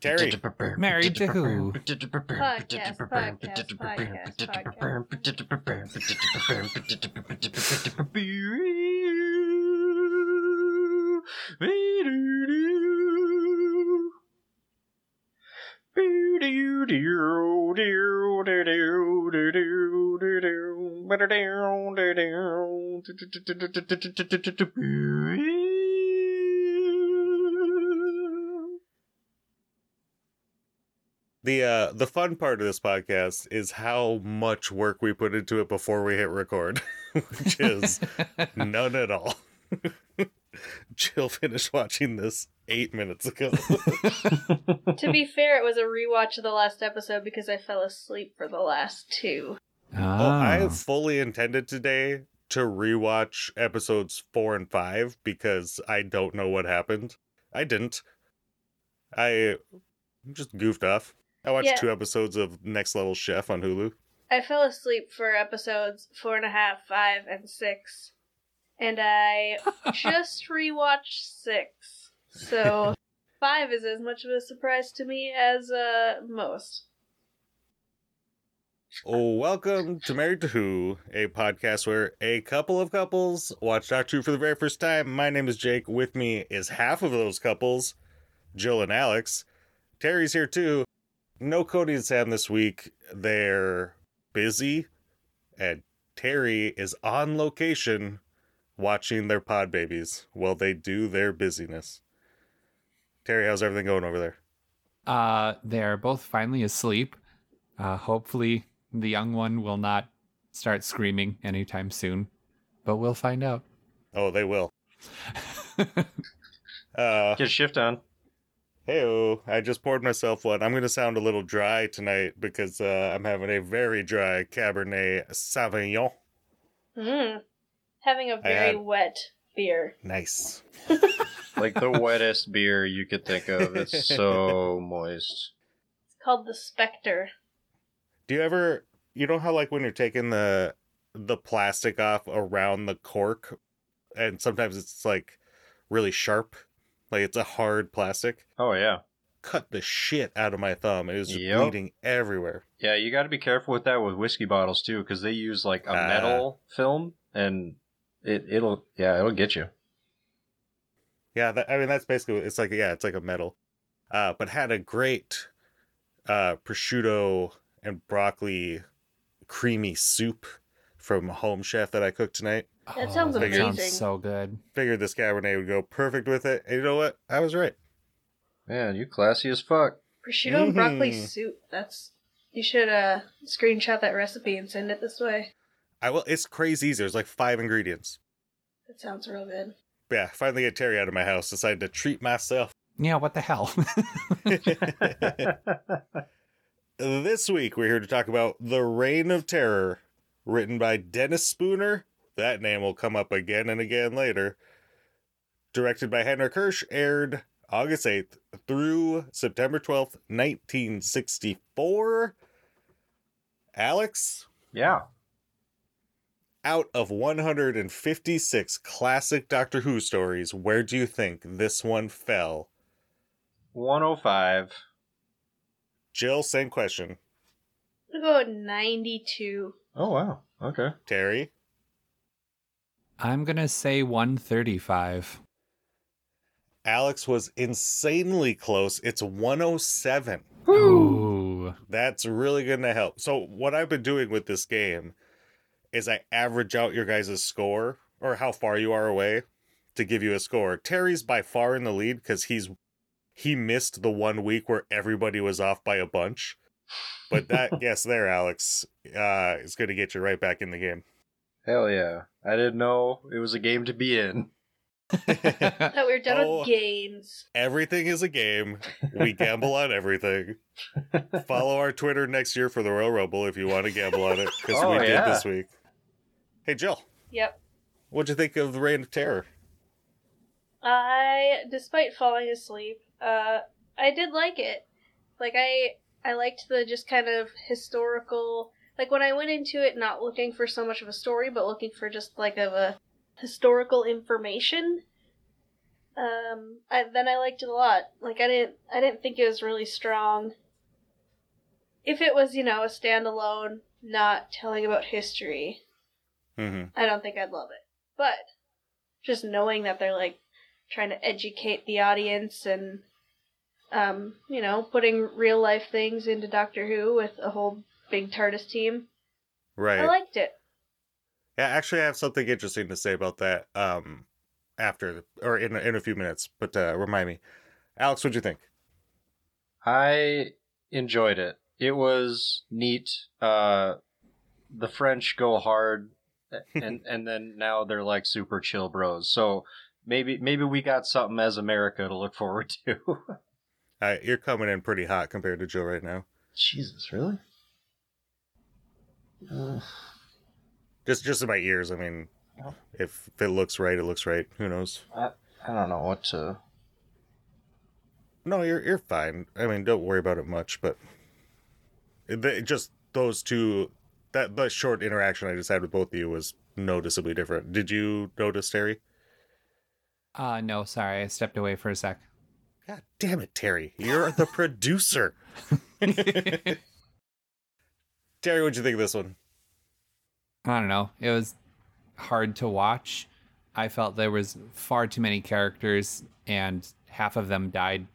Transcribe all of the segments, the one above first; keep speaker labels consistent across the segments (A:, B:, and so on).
A: Terry.
B: Married to who?
C: Podcast, podcast, podcast,
A: The uh the fun part of this podcast is how much work we put into it before we hit record, which is none at all. Jill finished watching this eight minutes ago.
C: to be fair, it was a rewatch of the last episode because I fell asleep for the last two.
A: Oh, I
B: Ah.
A: fully intended today to rewatch episodes four and five because I don't know what happened. I didn't. I just goofed off. I watched
C: Yeah.
A: two episodes of Next Level Chef on Hulu.
C: I fell asleep for episodes four and a half, five, and six. And I just rewatched six. So five is as much of a surprise to me as uh most.
A: Oh, welcome to Married to Who, a podcast where a couple of couples watch Doctor Who for the very first time. My name is Jake. With me is half of those couples, Jill and Alex. Terry's here too. No Cody and Sam this week. They're busy, and Terry is on location watching their pod babies while they do their busyness. Terry, how's everything going over there?
B: Uh, they're both finally asleep. Uh, hopefully, the young one will not start screaming anytime soon, but we'll find out.
A: Oh, they will. Uh,
D: Get a shift on.
A: Heyo, I just poured myself one. I'm going to sound a little dry tonight because uh, I'm having a very dry Cabernet Sauvignon.
C: Mm. Having a very
A: had-
C: wet beer.
A: Nice.
D: Like the wettest beer you could think of. It's so moist.
C: It's called the Spectre.
A: Do you ever, you know how like when you're taking the the plastic off around the cork, and sometimes it's like really sharp, like it's a hard plastic.
D: Oh yeah.
A: Cut the shit out of my thumb. It was just
D: Yep.
A: bleeding everywhere.
D: Yeah, you got to be careful with that with whiskey bottles too, because they use like a
A: Ah.
D: metal film, and it it'll yeah it'll get you.
A: Yeah, that, I mean that's basically it's like yeah, it's like a metal. Uh, but had a great uh prosciutto and broccoli creamy soup from Home Chef that I cooked tonight.
C: That sounds
B: that sounds
C: amazing.
B: so good.
A: Figured this Cabernet would go perfect with it. And you know what? I was right.
D: Man, you classy as fuck.
C: Prosciutto and broccoli
A: Mhm.
C: soup. That's you should uh screenshot that recipe and send it this way.
A: I will. It's crazy easy. There's like five ingredients.
C: That sounds real good.
A: But yeah, finally get Terry out of my house. Decided to treat myself.
B: Yeah, what the hell?
A: this week we're here to talk about The Reign of Terror, written by Dennis Spooner. That name will come up again and again later. Directed by Henric Hirsch, aired August 8th through September 12th, 1964. Alex,
D: yeah.
A: out of 156 classic Doctor Who stories, where do you think this one fell?
D: 105.
A: Jill, same question.
C: I'm gonna go 92.
D: Oh wow. Okay.
A: Terry,
B: I'm gonna say 135.
A: Alex was insanely close. It's 107.
B: Ooh.
A: That's really going to help. So, what I've been doing with this game is I average out your guys' score or how far you are away to give you a score. Terry's by far in the lead because he's he missed the one week where everybody was off by a bunch. But that guess there, Alex, uh, is going to get you right back in the game.
D: Hell yeah. I didn't know it was a game to be in.
C: Thought we were done
A: Oh.
C: with games.
A: Everything is a game. We gamble on everything. Follow our Twitter next year for the Royal Rumble if you want to gamble on it, because
D: Oh,
A: we did this week. Hey, Jill,
C: Yep.
A: what'd you think of the Reign of Terror?
C: I, despite falling asleep, uh, I did like it. Like I, I liked the just kind of historical. Like when I went into it, not looking for so much of a story, but looking for just like of a historical information. um, I, then I liked it a lot. Like I didn't, I didn't think it was really strong. If it was, you know, a standalone, not telling about history,
A: hmm
C: I don't think I'd love it. But just knowing that they're like trying to educate the audience and, um, you know, putting real life things into Doctor Who with a whole big TARDIS team,
A: Right.
C: I liked it.
A: Yeah, actually, I have something interesting to say about that. Um, after or in in a few minutes, but uh, remind me, Alex, what'd you think?
D: I enjoyed it. It was neat. Uh, the French go hard, and and then now they're like super chill bros. So maybe maybe we got something as America to look forward to.
A: Uh, you're coming in pretty hot compared to Joe right now.
D: Jesus, really? Uh,
A: Just just in my ears. I mean, if, if it looks right, it looks right. Who knows?
D: I I don't know what to.
A: No, you're you're fine. I mean, don't worry about it much. But it, it just those two, that the short interaction I just had with both of you was noticeably different. Did you notice, Terry?
B: Uh, no, sorry, I stepped away for a sec.
A: God damn it, Terry! You're the producer. Terry, what'd you think of this one?
B: I don't know. It was hard to watch. I felt there was far too many characters, and half of them died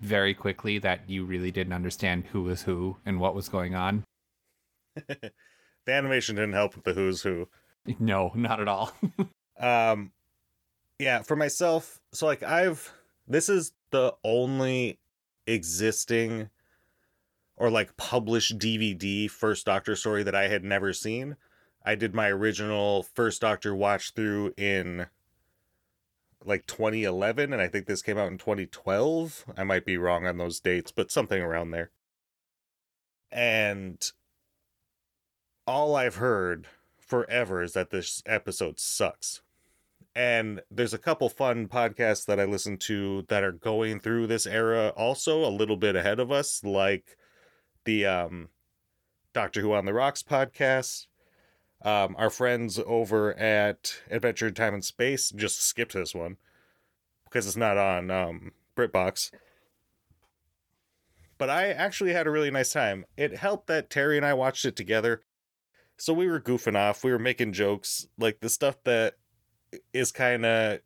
B: very quickly. That you really didn't understand who was who and what was going on.
A: the animation didn't help with the who's who.
B: No, not at all.
A: Um, yeah, for myself, so like I've this is the only existing or like published DVD First Doctor story that I had never seen. I did my original First Doctor watch through in like 2011, and I think this came out in 2012. I might be wrong on those dates, but something around there. And all I've heard forever is that this episode sucks. And there's a couple fun podcasts that I listen to that are going through this era also a little bit ahead of us, like the um, Doctor Who on the Rocks podcast. Um, our friends over at Adventure in Time and Space just skipped this one because it's not on um, BritBox. But I actually had a really nice time. It helped that Terry and I watched it together. So we were goofing off. We were making jokes. Like the stuff that is kind of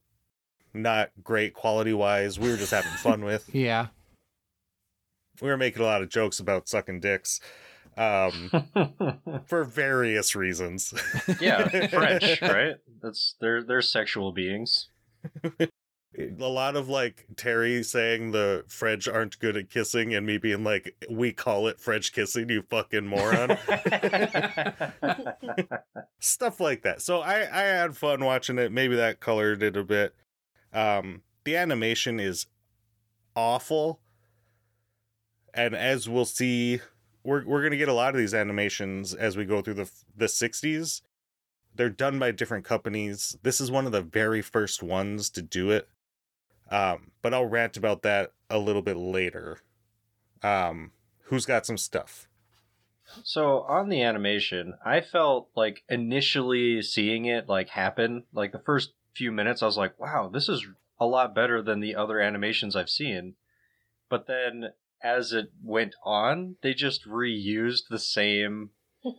A: not great quality wise, we were just having fun with.
B: yeah.
A: We were making a lot of jokes about sucking dicks um, for various reasons.
D: yeah, French, right? That's they're they're sexual beings.
A: a lot of like Terry saying the French aren't good at kissing and me being like, we call it French kissing, you fucking moron. Stuff like that. So I, I had fun watching it. Maybe that colored it a bit. Um, the animation is awful. And as we'll see, we're, we're going to get a lot of these animations as we go through the, the 60s. They're done by different companies. This is one of the very first ones to do it. Um, but I'll rant about that a little bit later. Um, who's got some stuff?
D: So on the animation, I felt like initially seeing it like happen, like the first few minutes, I was like, "Wow, this is a lot better than the other animations I've seen." But then as it went on, they just reused the same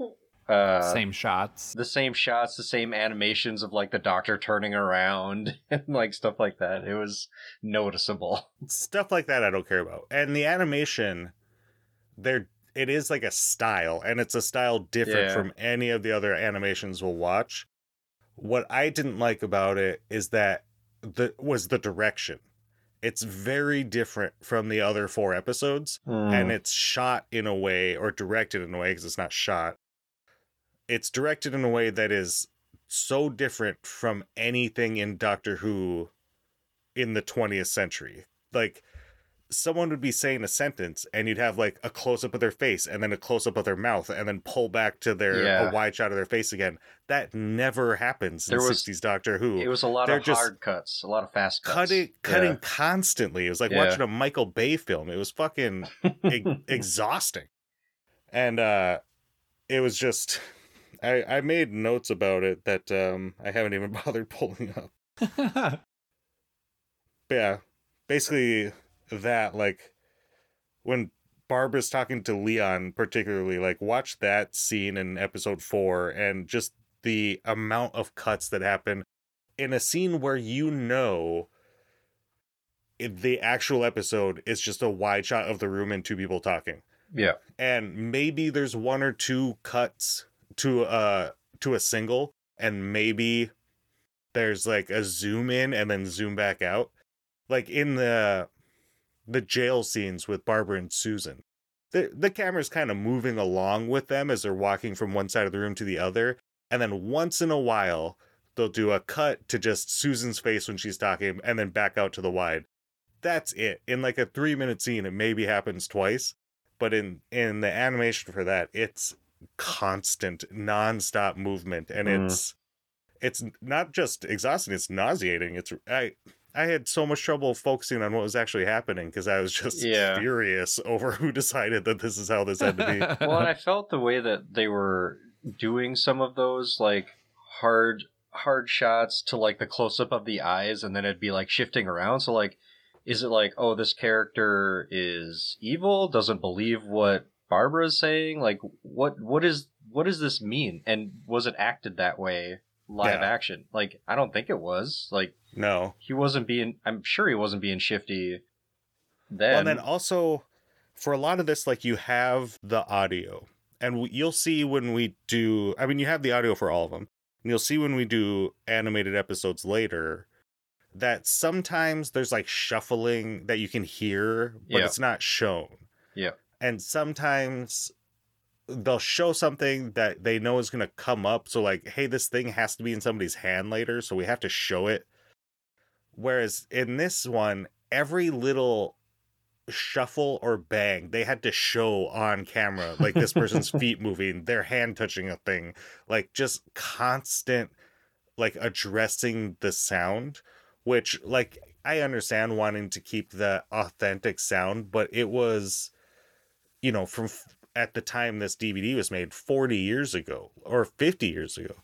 D: uh
B: Same shots.
D: the same shots, the same animations of like the doctor turning around and like stuff like that. It was noticeable.
A: Stuff like that I don't care about. And the animation, there it is like a style, and it's a style different
D: Yeah.
A: from any of the other animations we'll watch. What I didn't like about it is that the was the direction. It's very different from the other four episodes. and hmm. it's shot in a way or directed in a way because it's not shot it's directed in a way that is so different from anything in doctor who in the 20th century like someone would be saying a sentence and you'd have like a close-up of their face and then a close-up of their mouth and then pull back to their
D: Yeah.
A: a wide shot of their face again that never happens in
D: There was-
A: 60s doctor who
D: it was a lot
A: They're
D: of
A: just
D: hard cuts, a lot of fast cuts.
A: cutting cutting
D: Yeah.
A: constantly. It was like
D: Yeah.
A: watching a Michael Bay film. It was fucking e- exhausting. And uh it was just I I made notes about it that um I haven't even bothered pulling up. yeah, basically that like when Barbara's talking to Leon, particularly, like watch that scene in episode four and just the amount of cuts that happen in a scene where you know the actual episode is just a wide shot of the room and two people talking.
D: Yeah.
A: And maybe there's one or two cuts to uh to a single and maybe there's like a zoom in and then zoom back out. Like in the the jail scenes with Barbara and Susan. The the camera's kind of moving along with them as they're walking from one side of the room to the other. And then once in a while, they'll do a cut to just Susan's face when she's talking and then back out to the wide. That's it. In like a three minute scene, it maybe happens twice. But in in the animation for that, it's constant, nonstop movement. And
D: Mm.
A: it's it's not just exhausting, it's nauseating. It's I I had so much trouble focusing on what was actually happening because I was just
D: Yeah.
A: furious over who decided that this is how this had to be.
D: well, and I felt the way that they were doing some of those like hard hard shots to like the close up of the eyes, and then it'd be like shifting around. So like, is it like, oh, this character is evil, doesn't believe what Barbara's saying? Like, what what is what does this mean? And was it acted that way live
A: Yeah.
D: action? Like, I don't think it was. Like,
A: No.
D: he wasn't being. I'm sure he wasn't being shifty. Then,
A: Well, and then also for a lot of this, like you have the audio, and you'll see when we do. I mean, you have the audio for all of them, and you'll see when we do animated episodes later that sometimes there's like shuffling that you can hear, but
D: Yeah.
A: it's not shown.
D: Yeah.
A: and sometimes they'll show something that they know is going to come up so like hey this thing has to be in somebody's hand later so we have to show it. Whereas in this one every little shuffle or bang they had to show on camera like this person's feet moving their hand touching a thing like just constant like addressing the sound which like i understand wanting to keep the authentic sound but it was you know from f- at the time this dvd was made 40 years ago or 50 years ago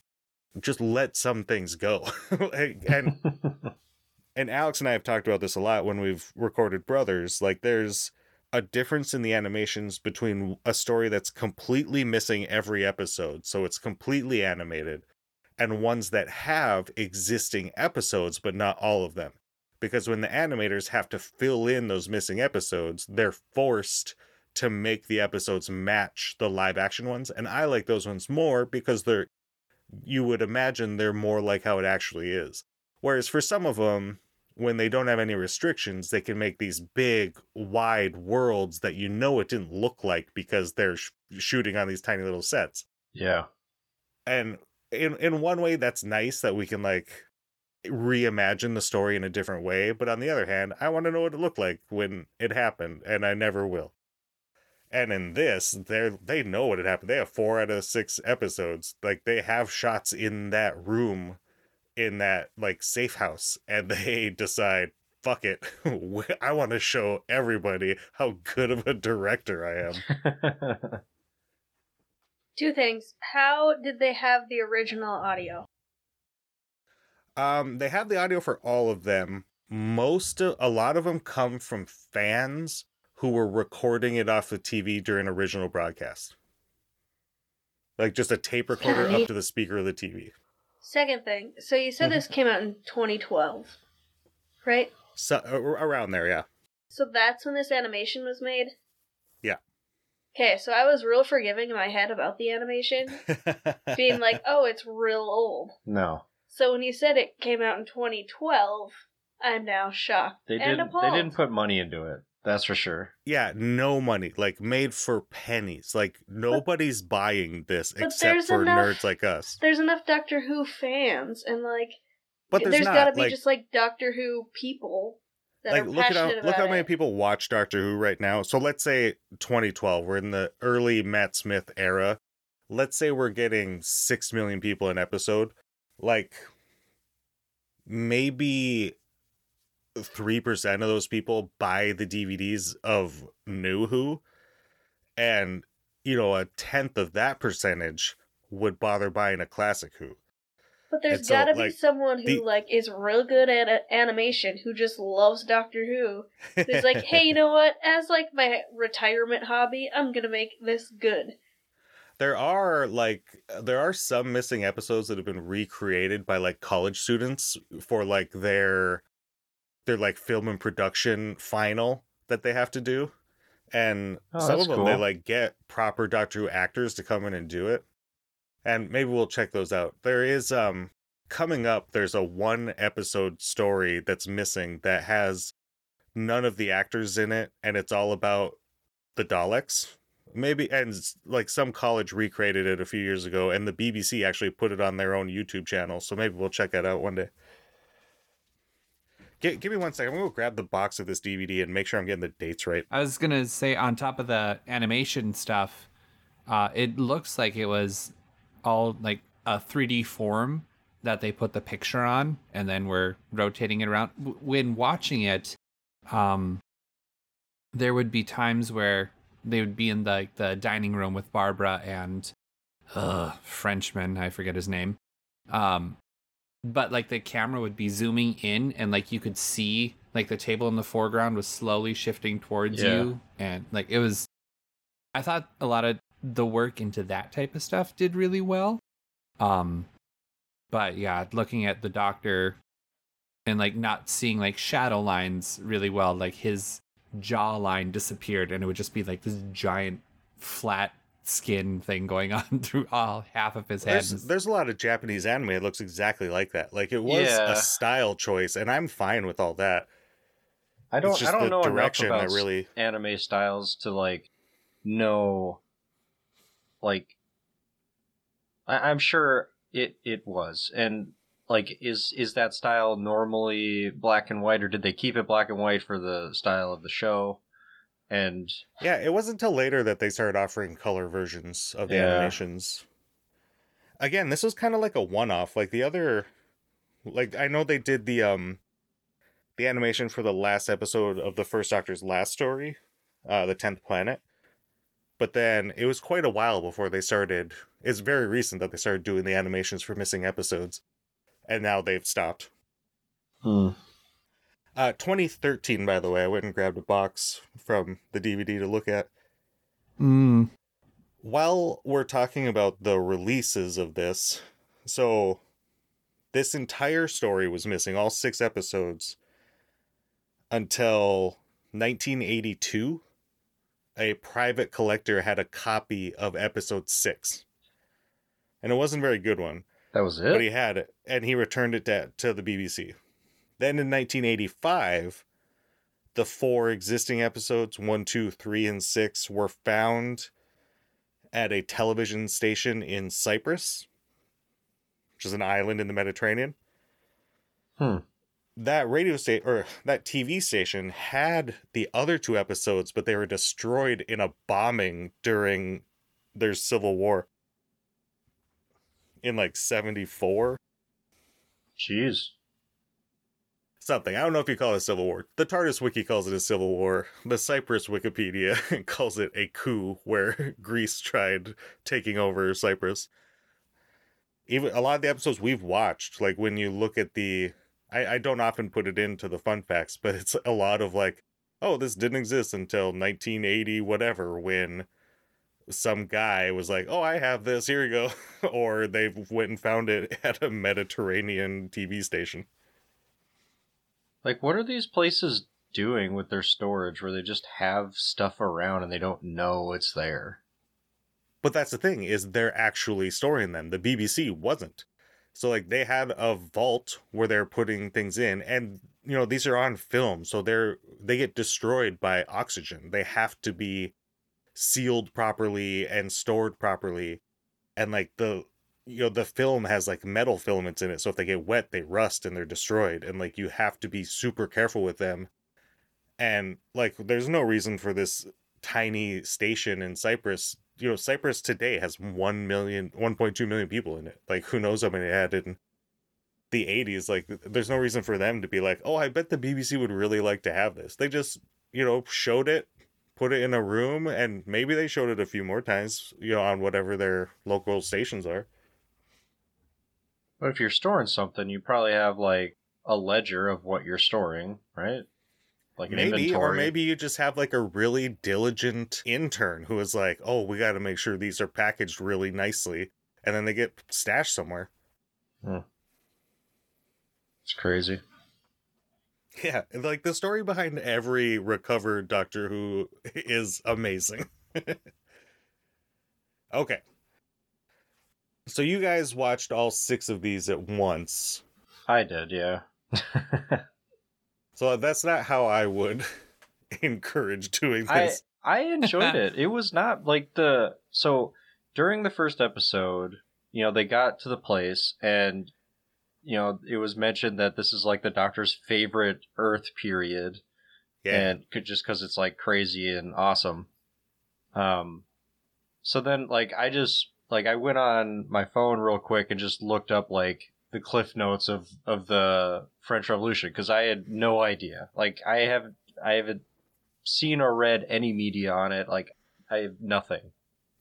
A: just let some things go and and Alex and I have talked about this a lot when we've recorded Brothers. Like, there's a difference in the animations between a story that's completely missing every episode, so it's completely animated, and ones that have existing episodes, but not all of them. Because when the animators have to fill in those missing episodes, they're forced to make the episodes match the live action ones. And I like those ones more because they're, you would imagine they're more like how it actually is. Whereas for some of them, when they don't have any restrictions, they can make these big, wide worlds that you know it didn't look like because they're sh- shooting on these tiny little sets.
D: yeah,
A: And in in one way, that's nice that we can like reimagine the story in a different way. But on the other hand, I want to know what it looked like when it happened, and I never will. And in this, they they know what had happened. They have four out of six episodes. Like they have shots in that room, in that like safe house, and they decide, fuck it, I want to show everybody how good of a director I am.
C: Two things. How did they have the original audio?
A: Um, they have the audio for all of them. Most of, a lot of them come from fans who were recording it off the TV during original broadcast. Like just a tape recorder up to the speaker of the TV.
C: Second thing. So you said mm-hmm. this came out in 2012, right?
A: So around there, yeah.
C: So that's when this animation was made?
A: Yeah.
C: Okay, so I was real forgiving in my head about the animation, being like, oh, it's real old.
D: no,
C: So when you said it came out in 2012, I'm now shocked
D: they
C: and
D: didn't.
C: appalled.
D: They didn't put money into it. That's for sure.
A: yeah, no money, like made for pennies. Like nobody's buying this except for
C: enough-
A: nerds like us.
C: There's enough Doctor Who fans, and like,
A: But there's,
C: there's
A: not.
C: gotta be
A: like,
C: just like Doctor Who people that
A: like
C: are
A: look at how look how
C: it.
A: many people watch Doctor Who right now. So let's say 2012, we're in the early Matt Smith era. Let's say we're getting six million people an episode. Like maybe three percent of those people buy the DVDs of New Who, and you know a tenth of that percentage would bother buying a classic Who.
C: But there's
A: so,
C: gotta be someone who
A: the-
C: like is real good at a- animation who just loves Doctor Who. Who's like, hey, you know what? As like my retirement hobby, I'm gonna make this good.
A: there are like there are some missing episodes that have been recreated by like college students for like their their like film and production final that they have to do. And
D: Oh,
A: some of them they like get proper doctor who actors to come in and do it. And maybe we'll check those out. There is um coming up there's a one episode story that's missing that has none of the actors in it and it's all about the daleks. Maybe and like some college recreated it a few years ago and the bbc actually put it on their own youtube channel so maybe we'll check that out one day Gi- give me one second i'm gonna go grab the box of this dvd and make sure i'm getting the dates right
B: I was gonna say on top of the animation stuff, uh, it looks like it was all like a 3D form that they put the picture on, and then we're rotating it around. W- When watching it, um, there would be times where they would be in the the dining room with Barbara and uh, Frenchman, I forget his name. Um, but like the camera would be zooming in and like you could see like the table in the foreground was slowly shifting towards
D: Yeah.
B: you and like it was i thought a lot of the work into that type of stuff did really well um but yeah looking at the doctor and like not seeing like shadow lines really well like his jawline disappeared and it would just be like this giant flat skin thing going on through all half of his head
A: there's, there's a lot of japanese anime that looks exactly like that like it was
D: Yeah.
A: a style choice and i'm fine with all that
D: I don't.
A: it's just
D: I don't
A: the
D: know
A: direction
D: enough
A: that
D: about
A: really
D: anime styles to like know. Like, I, I'm sure it it was, and like, is is that style normally black and white, or did they keep it black and white for the style of the show? And
A: Yeah, it wasn't until later that they started offering color versions of the
D: Yeah.
A: animations. Again, this was kind of like a one-off. Like the other like I know they did the um the animation for the last episode of the first Doctor's last story, uh the 10th planet. But then it was quite a while before they started. It's very recent that they started doing the animations for missing episodes. And now they've stopped. Uh, 2013, by the way, I went and grabbed a box from the DVD to look at.
B: Mm.
A: While we're talking about the releases of this, so this entire story was missing, all six episodes, until 1982. A private collector had a copy of episode six. And it wasn't a very good one.
D: that was it.
A: but he had it and he returned it to, to the BBC. Then in 1985, the four existing episodes, one, two, three, and six, were found at a television station in Cyprus, which is an island in the Mediterranean.
D: Hmm.
A: That radio station or that TV station had the other two episodes, but they were destroyed in a bombing during their civil war in like 74
D: Jeez.
A: Something. I don't know if you call it a civil war. The TARDIS wiki calls it a civil war. The Cyprus Wikipedia calls it a coup where Greece tried taking over Cyprus. Even a lot of the episodes we've watched, like when you look at the I, I don't often put it into the fun facts, but it's a lot of like, oh, this didn't exist until 1980, whatever, when some guy was like, oh, I have this, here you go. or they went and found it at a Mediterranean TV station.
D: Like, what are these places doing with their storage where they just have stuff around and they don't know it's there?
A: But that's the thing is they're actually storing them. The BBC wasn't. So like they had a vault where they're putting things in and you know these are on film so they're they get destroyed by oxygen. They have to be sealed properly and stored properly. And like the you know the film has like metal filaments in it so if they get wet they rust and they're destroyed and like you have to be super careful with them. And like there's no reason for this tiny station in Cyprus you know cyprus today has 1 million 1.2 million people in it. Like who knows how many had in the 80s like there's no reason for them to be like oh i bet the bbc would really like to have this. They just you know showed it put it in a room and maybe they showed it a few more times you know on whatever their local stations are
D: But if you're storing something, you probably have like a ledger of what you're storing, right? Like an
A: maybe,
D: inventory.
A: or maybe you just have like a really diligent intern who is like, "Oh, we got to make sure these are packaged really nicely," and then they get stashed somewhere. Hmm.
D: it's crazy.
A: Yeah, like the story behind every recovered Doctor Who is amazing. okay. So you guys watched all six of these at once.
D: I did, yeah.
A: So that's not how I would encourage doing
D: I
A: this.
D: I enjoyed it. It was not like the so during the first episode, you know, they got to the place and you know, it was mentioned that this is like the doctor's favorite Earth period,
A: yeah.
D: and could just because it's like crazy and awesome. Um, so then like I just like I went on my phone real quick and just looked up like the cliff notes of of the French Revolution because I had no idea. Like I have I haven't seen or read any media on it. Like I have nothing,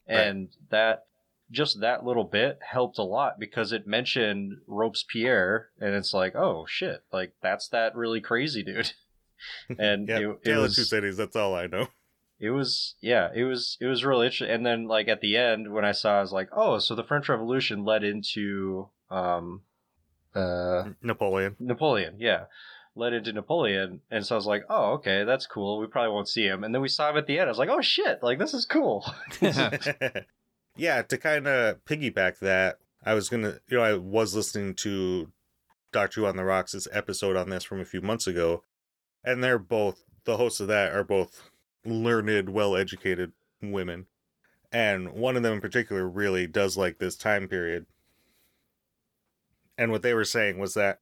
A: Right.
D: and that just that little bit helped a lot because it mentioned Robespierre, and it's like, oh shit, like that's that really crazy dude. and
A: yeah,
D: it, it was
A: Two Cities, that's all I know.
D: It was yeah it was it was really interesting. And then like at the end when i saw i was like oh so the french revolution led into um uh
A: Napoleon.
D: napoleon yeah led into napoleon. And so i was like oh okay that's cool. We probably won't see him. And then we saw him at the end. I was like oh shit like this is cool.
A: Yeah, to kind of piggyback that, I was gonna, you know, I was listening to Doctor Who on the Rocks' episode on this from a few months ago, and they're both the hosts of that are both learned, well-educated women, and one of them in particular really does like this time period. And what they were saying was that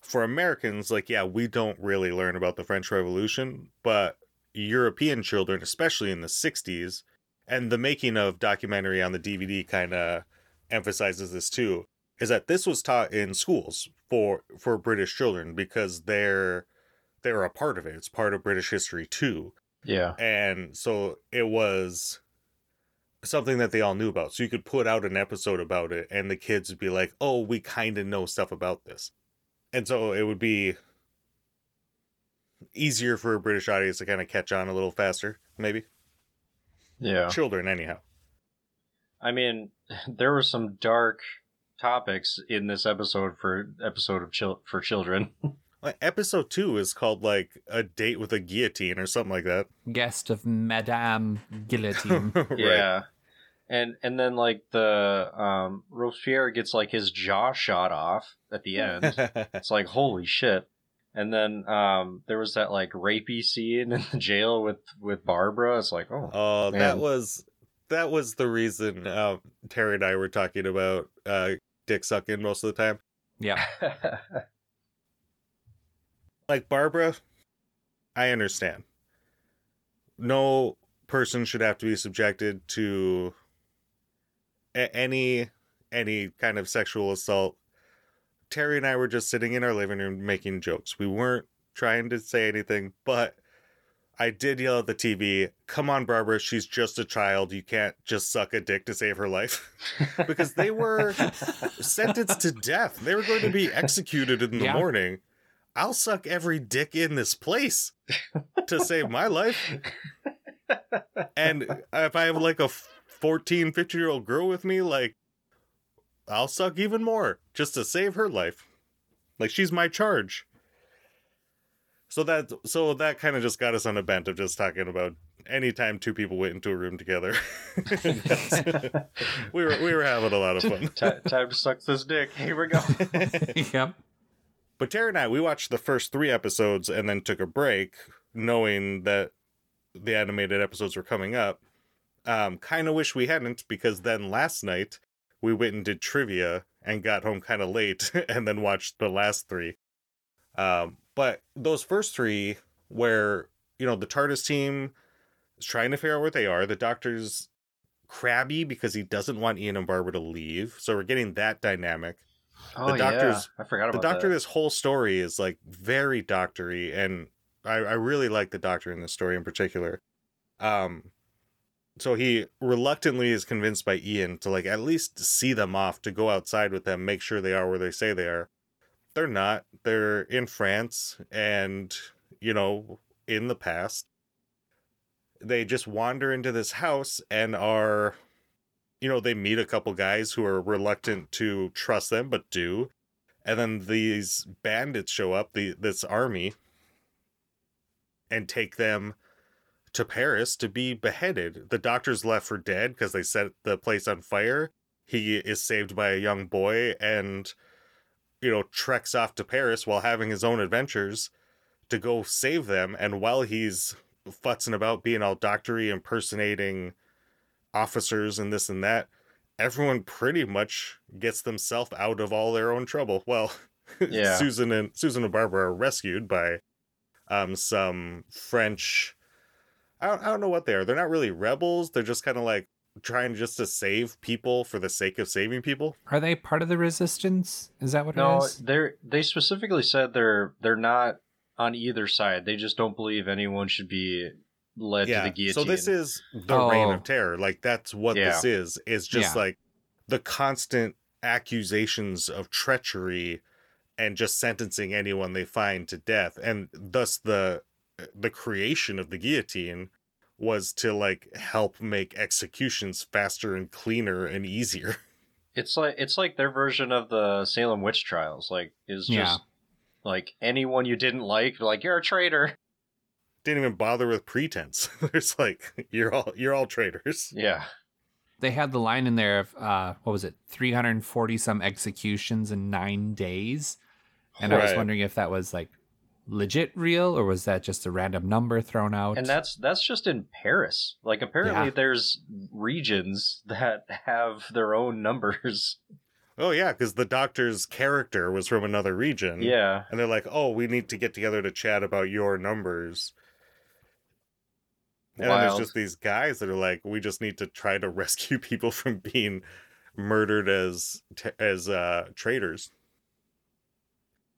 A: for Americans, like, yeah, we don't really learn about the French Revolution, but European children, especially in the 60s, and the making of documentary on the DVD kind of emphasizes this too, is that this was taught in schools for for British children because they're they're a part of it. It's part of British history too.
D: Yeah
A: And so it was something that they all knew about. So you could put out an episode about it and the kids would be like, "Oh, we kind of know stuff about this." And so it would be easier for a British audience to kind of catch on a little faster, maybe.
D: yeah
A: Children anyhow.
D: i mean there were some dark topics in this episode for episode of chil- for children
A: Like, Episode 2 is called like a date with a guillotine or something like that.
B: Guest of Madame Guillotine.
A: Right.
D: Yeah. And and then like the um Robespierre gets like his jaw shot off at the end. it's like holy shit. And then um there was that like rapey scene in the jail with with Barbara. It's like, oh.
A: Oh, that was that was the reason um, Terry and I were talking about uh, dick sucking most of the time.
B: yeah.
A: Like Barbara, I understand. No person should have to be subjected to a- any any kind of sexual assault. Terry and I were just sitting in our living room making jokes. We weren't trying to say anything, but I did yell at the TV, "Come on, Barbara, she's just a child. You can't just suck a dick to save her life." because they were sentenced to death. They were going to be executed in the
B: Yeah.
A: morning. I'll suck every dick in this place to save my life. And if I have like a 14, 15 year old girl with me, like, I'll suck even more just to save her life. Like, she's my charge. So that so that kind of just got us on a bent of just talking about anytime two people went into a room together. we were we were having a lot of fun.
D: Ti- time to suck this dick. Here we go.
B: yep.
A: But Tara and I, we watched the first three episodes and then took a break, knowing that the animated episodes were coming up. Um, kind of wish we hadn't, because then last night we went and did trivia and got home kind of late, and then watched the last three. Um, but those first three, where you know the TARDIS team is trying to figure out where they are, the Doctor's crabby because he doesn't want Ian and Barbara to leave, so we're getting that dynamic
D: Oh
A: doctor's-
D: yeah. I forgot
A: the doctor
D: that.
A: this whole story is like very doctory and I, I really like the doctor in this story in particular um So he reluctantly is convinced by Ian to like at least see them off, to go outside with them, make sure they are where they say they are. They're not. They're in France and, you know, in the past. They just wander into this house and are, you know, they meet a couple guys who are reluctant to trust them, but do. And then these bandits show up, the this army, and take them to Paris to be beheaded. The doctor's left for dead because they set the place on fire. He is saved by a young boy and, you know, treks off to Paris while having his own adventures to go save them. And while he's futzing about being all doctory, impersonating officers and this and that, everyone pretty much gets themselves out of all their own trouble. Well,
D: Yeah.
A: Susan and Susan and Barbara are rescued by um some French I don't, I don't know what they are. They're not really rebels. They're just kind of like trying just to save people for the sake of saving people.
B: Are they part of the resistance? Is that what it
D: No, they're they specifically said they're they're not on either side. They just don't believe anyone should be led to the guillotine.
A: So this is the reign
B: Oh.
A: of terror. Like that's what this is. It's just
B: Yeah.
A: like the constant accusations of treachery and just sentencing anyone they find to death. And thus the the creation of the guillotine was to like help make executions faster and cleaner and easier.
D: It's like it's like their version of the Salem witch trials. Like is just
B: Yeah.
D: like anyone you didn't like, like you're a traitor.
A: Didn't even bother with pretense. There's like you're all you're all traitors.
D: Yeah.
B: They had the line in there of uh, what was it, 340 some executions in nine days, and I was wondering if that was like legit real or was that just a random number thrown out?
D: And that's that's just in Paris. Like apparently
B: Yeah.
D: there's regions that have their own numbers.
A: Oh yeah, because the doctor's character was from another region.
D: Yeah.
A: And they're like, oh, we need to get together to chat about your numbers. And then there's just these guys that are like, we just need to try to rescue people from being murdered as as uh traitors.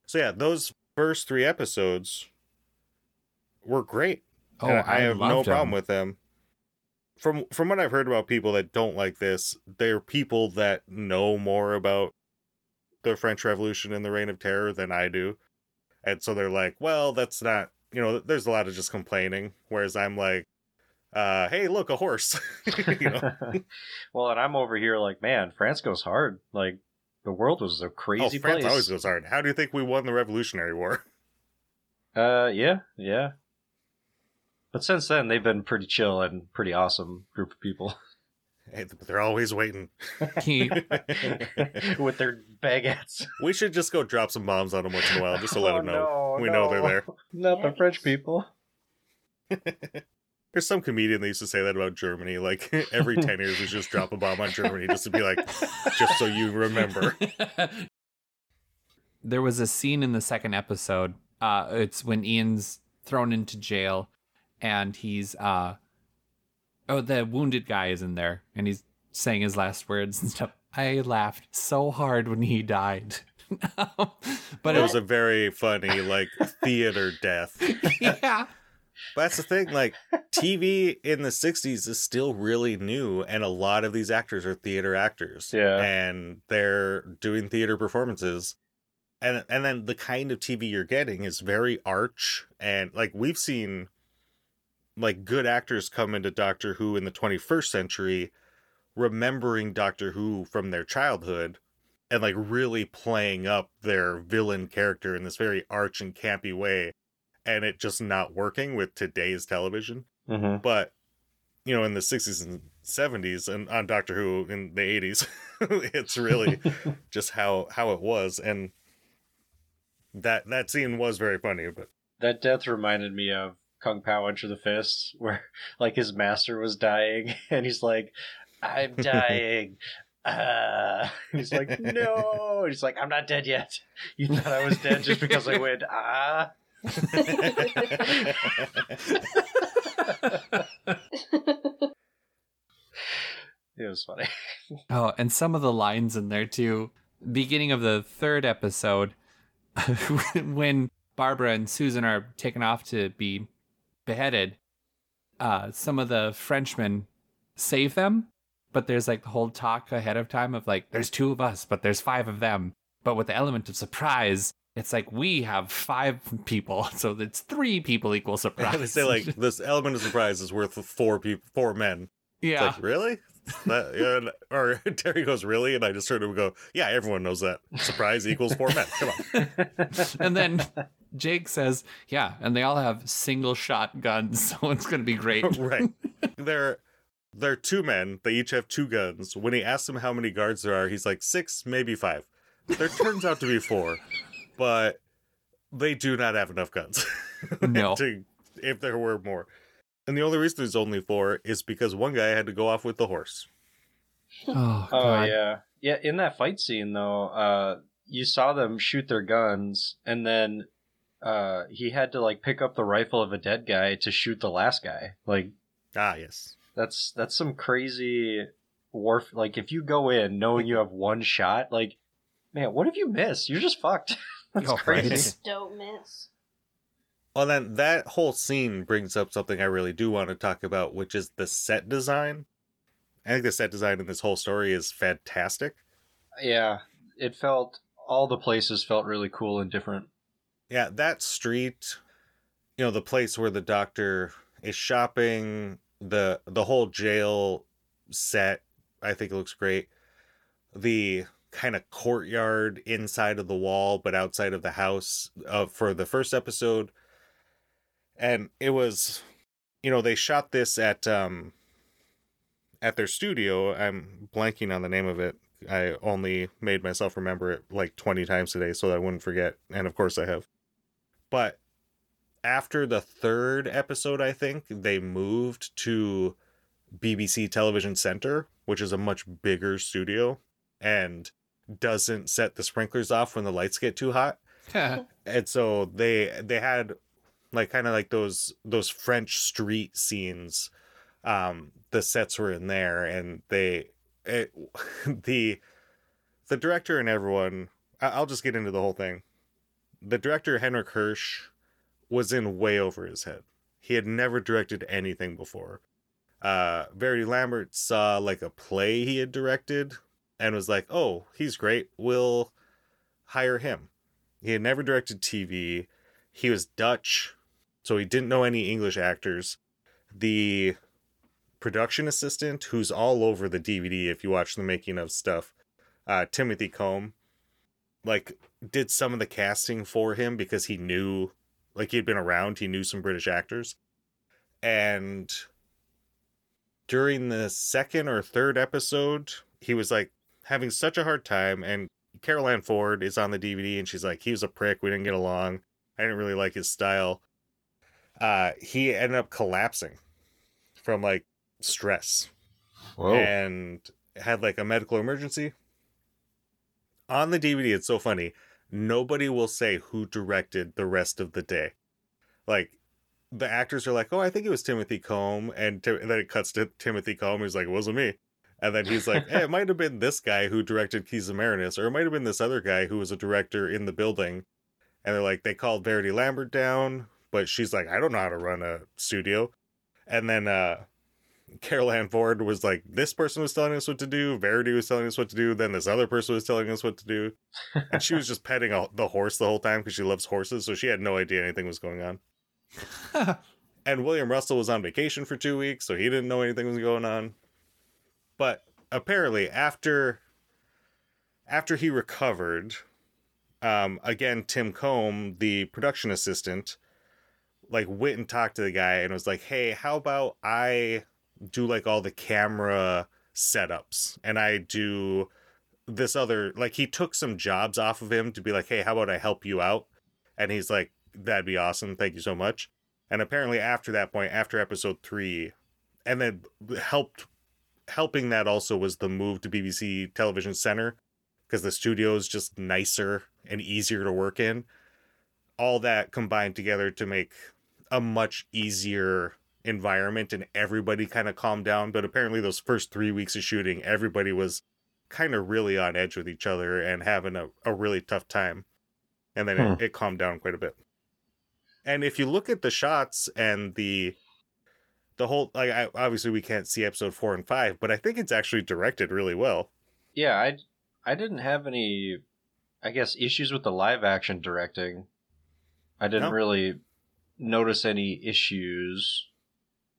A: So yeah, those first three episodes were great.
B: oh,
A: and
B: I,
A: I have no
B: loved 'em.
A: problem with them. From from what I've heard about people that don't like this, they're people that know more about the French Revolution and the Reign of Terror than I do. And so they're like, well, that's not you know, there's a lot of just complaining. Whereas I'm like, uh, hey, look, a horse. you know?
D: well, and I'm over here like, man, France goes hard. Like the world was a
A: Oh,
D: crazy
A: France
D: place.
A: always goes hard. How do you think we won the Revolutionary War?
D: Uh, yeah, yeah. But since then, they've been pretty chill and pretty awesome group of people
A: Hey, they're always waiting.
D: With their baguettes.
A: we should just go drop some bombs on them once in a while, just to let
D: Oh,
A: them know
D: no,
A: we know they're there.
D: Not the French people.
A: There's some comedian that used to say that about Germany. Like every 10 years, we just drop a bomb on Germany just to be like, just so you remember.
B: there was a scene in the second episode. Uh, it's when Ian's thrown into jail, and he's uh, oh, the wounded guy is in there, and he's saying his last words and stuff. I laughed so hard when he died, but it
A: was a very funny, like, theater death.
B: yeah,
A: But that's the thing, like, TV in the 60s is still really new, and a lot of these actors are theater actors.
D: Yeah.
A: And they're doing theater performances. And and then the kind of TV you're getting is very arch and like we've seen like good actors come into Doctor Who in the 21st century remembering Doctor Who from their childhood and like really playing up their villain character in this very arch and campy way and it just not working with today's television
D: Mm-hmm.
A: but you know in the 60s and 70s and on Doctor Who in the 80s it's really just how how it was and that that scene was very funny but
D: that death reminded me of Kung Pow Enter the Fist, where like his master was dying, and he's like, "I'm dying." Uh, he's like, no. He's like, I'm not dead yet. You thought I was dead just because I went, ah. It was funny.
B: Oh, and some of the lines in there too. Beginning of the third episode, when Barbara and Susan are taken off to be beheaded, uh, some of the Frenchmen save them, but there's like the whole talk ahead of time of like, there's two of us, but there's five of them. But with the element of surprise, it's like we have five people, so it's three people equal surprise.
A: they say like this element of surprise is worth four people, four men. It's
B: yeah,
A: like really? That, and- or Terry goes really, and I just heard him go, "Yeah, everyone knows that. Surprise equals four men. Come on."
B: and then Jake says, yeah, and they all have single shot guns, so it's gonna be great.
A: right. They're they're two men. They each have two guns. When he asks them how many guards there are, he's like six, maybe five. There turns out to be four, but they do not have enough guns.
B: No.
A: to, if there were more. And the only reason there's only four is because one guy had to go off with the horse.
B: Oh,
D: Oh yeah, yeah. In that fight scene though, uh, you saw them shoot their guns, and then uh, he had to like pick up the rifle of a dead guy to shoot the last guy. Like
A: Ah, yes.
D: that's that's some crazy warf. Like if you go in knowing you have one shot, like man, what if you miss? You're just fucked. that's
B: Oh, right.
D: crazy.
C: Don't miss.
A: Well, then that whole scene brings up something I really do want to talk about, which is the set design. I think the set design in this whole story is fantastic.
D: Yeah, it felt all the places felt really cool and different.
A: Yeah, that street, you know, the place where the doctor is shopping, the the whole jail set, I think it looks great. The kind of courtyard inside of the wall but outside of the house uh, for the first episode. And it was you know, they shot this at um at their studio. I'm blanking on the name of it. I only made myself remember it like 20 times today so that I wouldn't forget. And of course I have. But after the third episode, I think they moved to BBC Television Center, which is a much bigger studio and doesn't set the sprinklers off when the lights get too hot. And so they they had like kind of like those those French street scenes. Um, the sets were in there, and they it, the the director and everyone. I'll just get into the whole thing. The director Henric Hirsch was in way over his head. He had never directed anything before. Uh, Verity Lambert saw like a play he had directed and was like, "Oh, he's great. We'll hire him." He had never directed TV. He was Dutch, so he didn't know any English actors. The production assistant, who's all over the DVD if you watch the making of stuff, uh, Timothy Combe, like did some of the casting for him because he knew, like he had been around, he knew some British actors, and during the second or third episode, he was like having such a hard time, and Carole Ann Ford is on the DVD, and she's like, he was a prick, we didn't get along, I didn't really like his style. Uh, he ended up collapsing from like stress
D: Whoa.
A: and had like a medical emergency. On the DVD, it's so funny. Nobody will say who directed the rest of the day. Like, the actors are like, "Oh, I think it was Timothy Combe," and, and then it cuts to Timothy Combe. He's like, "It wasn't me." And then he's like, "Hey, it might have been this guy who directed Keys of Marinus, or it might have been this other guy who was a director in the building." And they're like, they called Verity Lambert down, but she's like, "I don't know how to run a studio." And then uh Carole Ann Ford was like, this person was telling us what to do, Verity was telling us what to do, then this other person was telling us what to do. And she was just petting a, the horse the whole time because she loves horses, so she had no idea anything was going on. And William Russell was on vacation for two weeks, so he didn't know anything was going on. But apparently, after after he recovered, um, again, Tim Combe, the production assistant, like went and talked to the guy and was like, "Hey, how about I do like all the camera setups and I do this other like he took some jobs off of him to be like, "Hey, how about I help you out?" And he's like, "That'd be awesome. Thank you so much." And apparently after that point, after episode 3, and then helped helping that also was the move to BBC Television Center because the studio is just nicer and easier to work in. All that combined together to make a much easier environment and everybody kind of calmed down. But apparently, those first three weeks of shooting, everybody was kind of really on edge with each other and having a, a really tough time. And then it, hmm. it calmed down quite a bit. And if you look at the shots and the the whole like I, obviously we can't see episode four and five, but I think it's actually directed really well.
D: Yeah, I I didn't have any, I guess, issues with the live action directing. I didn't
A: No.
D: really notice any issues.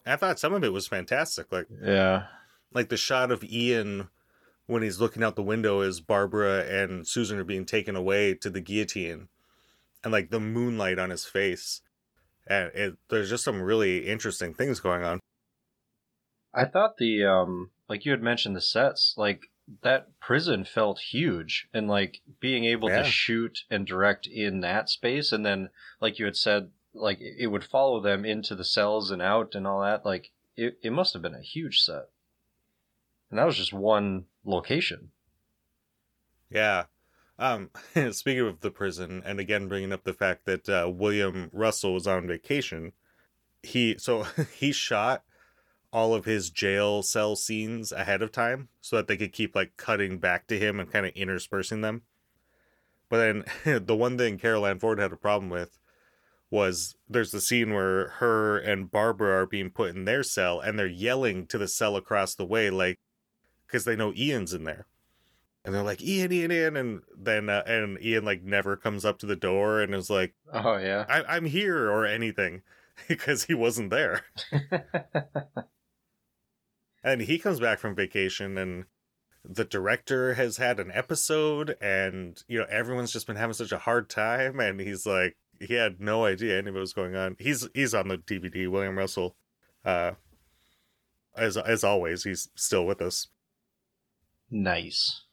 A: I thought some of it was fantastic. Like
D: Yeah.
A: like the shot of Ian when he's looking out the window as Barbara and Susan are being taken away to the guillotine, and like the moonlight on his face, and it, there's just some really interesting things going on.
D: I thought the um like you had mentioned the sets, like that prison felt huge and like being able
A: Yeah.
D: to shoot and direct in that space and then like you had said like it would follow them into the cells and out and all that like it, it must have been a huge set. And that was just one location.
A: Yeah. Um, speaking of the prison, and again bringing up the fact that uh, William Russell was on vacation, he so he shot all of his jail cell scenes ahead of time so that they could keep like cutting back to him and kind of interspersing them. But then the one thing Carole Ann Ford had a problem with was there's the scene where her and Barbara are being put in their cell and they're yelling to the cell across the way like because they know Ian's in there and they're like Ian, Ian, Ian, and then uh, and Ian like never comes up to the door and is like,
D: Oh yeah.
A: I- "I'm here" or anything because he wasn't there. And he comes back from vacation, and the director has had an episode, and you know everyone's just been having such a hard time, and he's like, he had no idea any of it was going on. He's he's on the DVD, William Russell. Uh, as as always, he's still with us.
D: nice.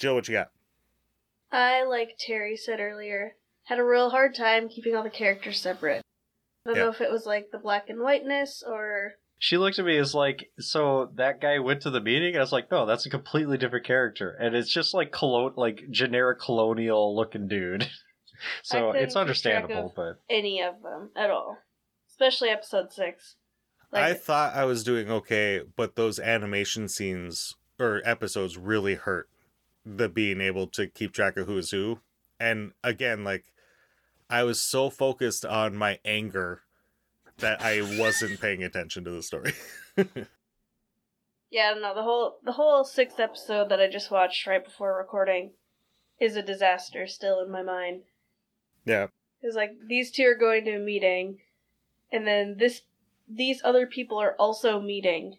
A: Jill, what you got?
C: I, like Terry said earlier, had a real hard time keeping all the characters separate. I don't
A: Yeah.
C: know if it was like the black and whiteness or
D: She looked at me as like, so that guy went to the meeting. I was like, no, that's a completely different character, and it's just like colon, like generic colonial looking dude. so
C: couldn't
D: it's
C: keep track
D: understandable,
C: of-
D: but
C: any of them at all. Especially episode six.
A: I thought I was doing okay, but those animation scenes or episodes really hurt the being able to keep track of who is who. And again, like I was so focused on my anger that I wasn't paying attention to the story.
C: yeah, I don't know. The whole the whole sixth episode that I just watched right before recording is a disaster still in my mind.
A: yeah.
C: It's like these two are going to a meeting, and then this these other people are also meeting,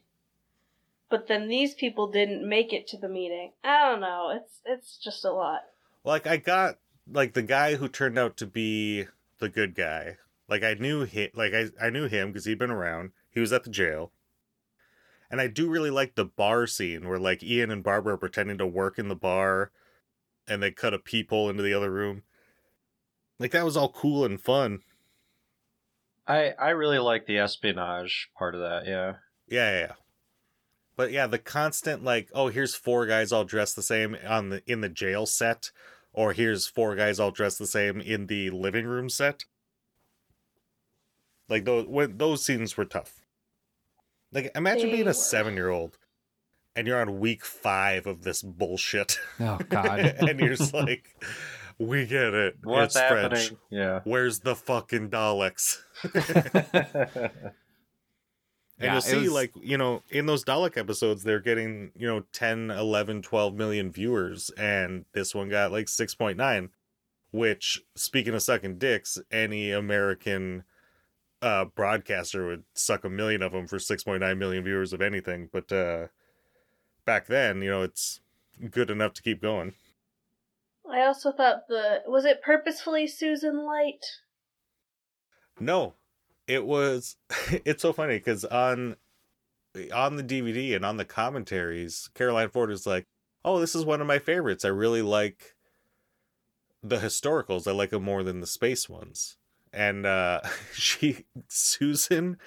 C: but then these people didn't make it to the meeting. I don't know. It's it's just a lot.
A: Like I got like the guy who turned out to be the good guy. Like I knew him like I, I knew him because he'd been around. He was at the jail. And I do really like the bar scene where like Ian and Barbara are pretending to work in the bar and they cut a peephole into the other room. Like that was all cool and fun.
D: I I really like the espionage part of that. Yeah,
A: Yeah, yeah, yeah. But yeah, the constant like, oh, here's four guys all dressed the same on the in the jail set, or here's four guys all dressed the same in the living room set. Like those when those scenes were tough. Like imagine
C: They
A: being
C: were.
A: a seven year old and you're on week five of this bullshit.
B: Oh God.
A: and you're just like, we get it.
D: what's
A: it's
D: happening?
A: French.
D: Yeah.
A: Where's the fucking Daleks? And
B: Yeah,
A: you'll see,
B: was-
A: like, you know, in those Dalek episodes, they're getting, you know, 10, 11, 12 million viewers. And this one got like 6.9, which, speaking of sucking dicks, any American uh, broadcaster would suck a million of them for 6.9 million viewers of anything. But uh, back then, you know, it's good enough to keep going.
C: I also thought the was it purposefully Susan Light?
A: No, it was. It's so funny because on on the DVD and on the commentaries, Carole Ann Ford is like, "Oh, this is one of my favorites. I really like the historicals. I like them more than the space ones." And uh she Susan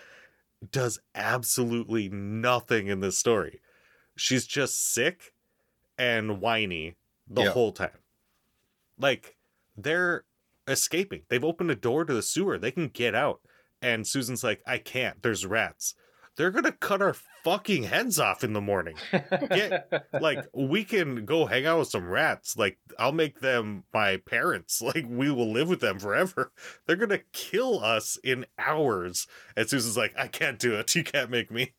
A: does absolutely nothing in this story. She's just sick and whiny the
D: Yeah.
A: whole time. Like they're escaping. They've opened a door to the sewer. They can get out. And Susan's like, I can't. There's rats. they're gonna cut our fucking heads off in the morning. Get- like we can go hang out with some rats. Like I'll make them my parents. Like we will live with them forever. They're gonna kill us in hours. And Susan's like, I can't do it. You can't make me.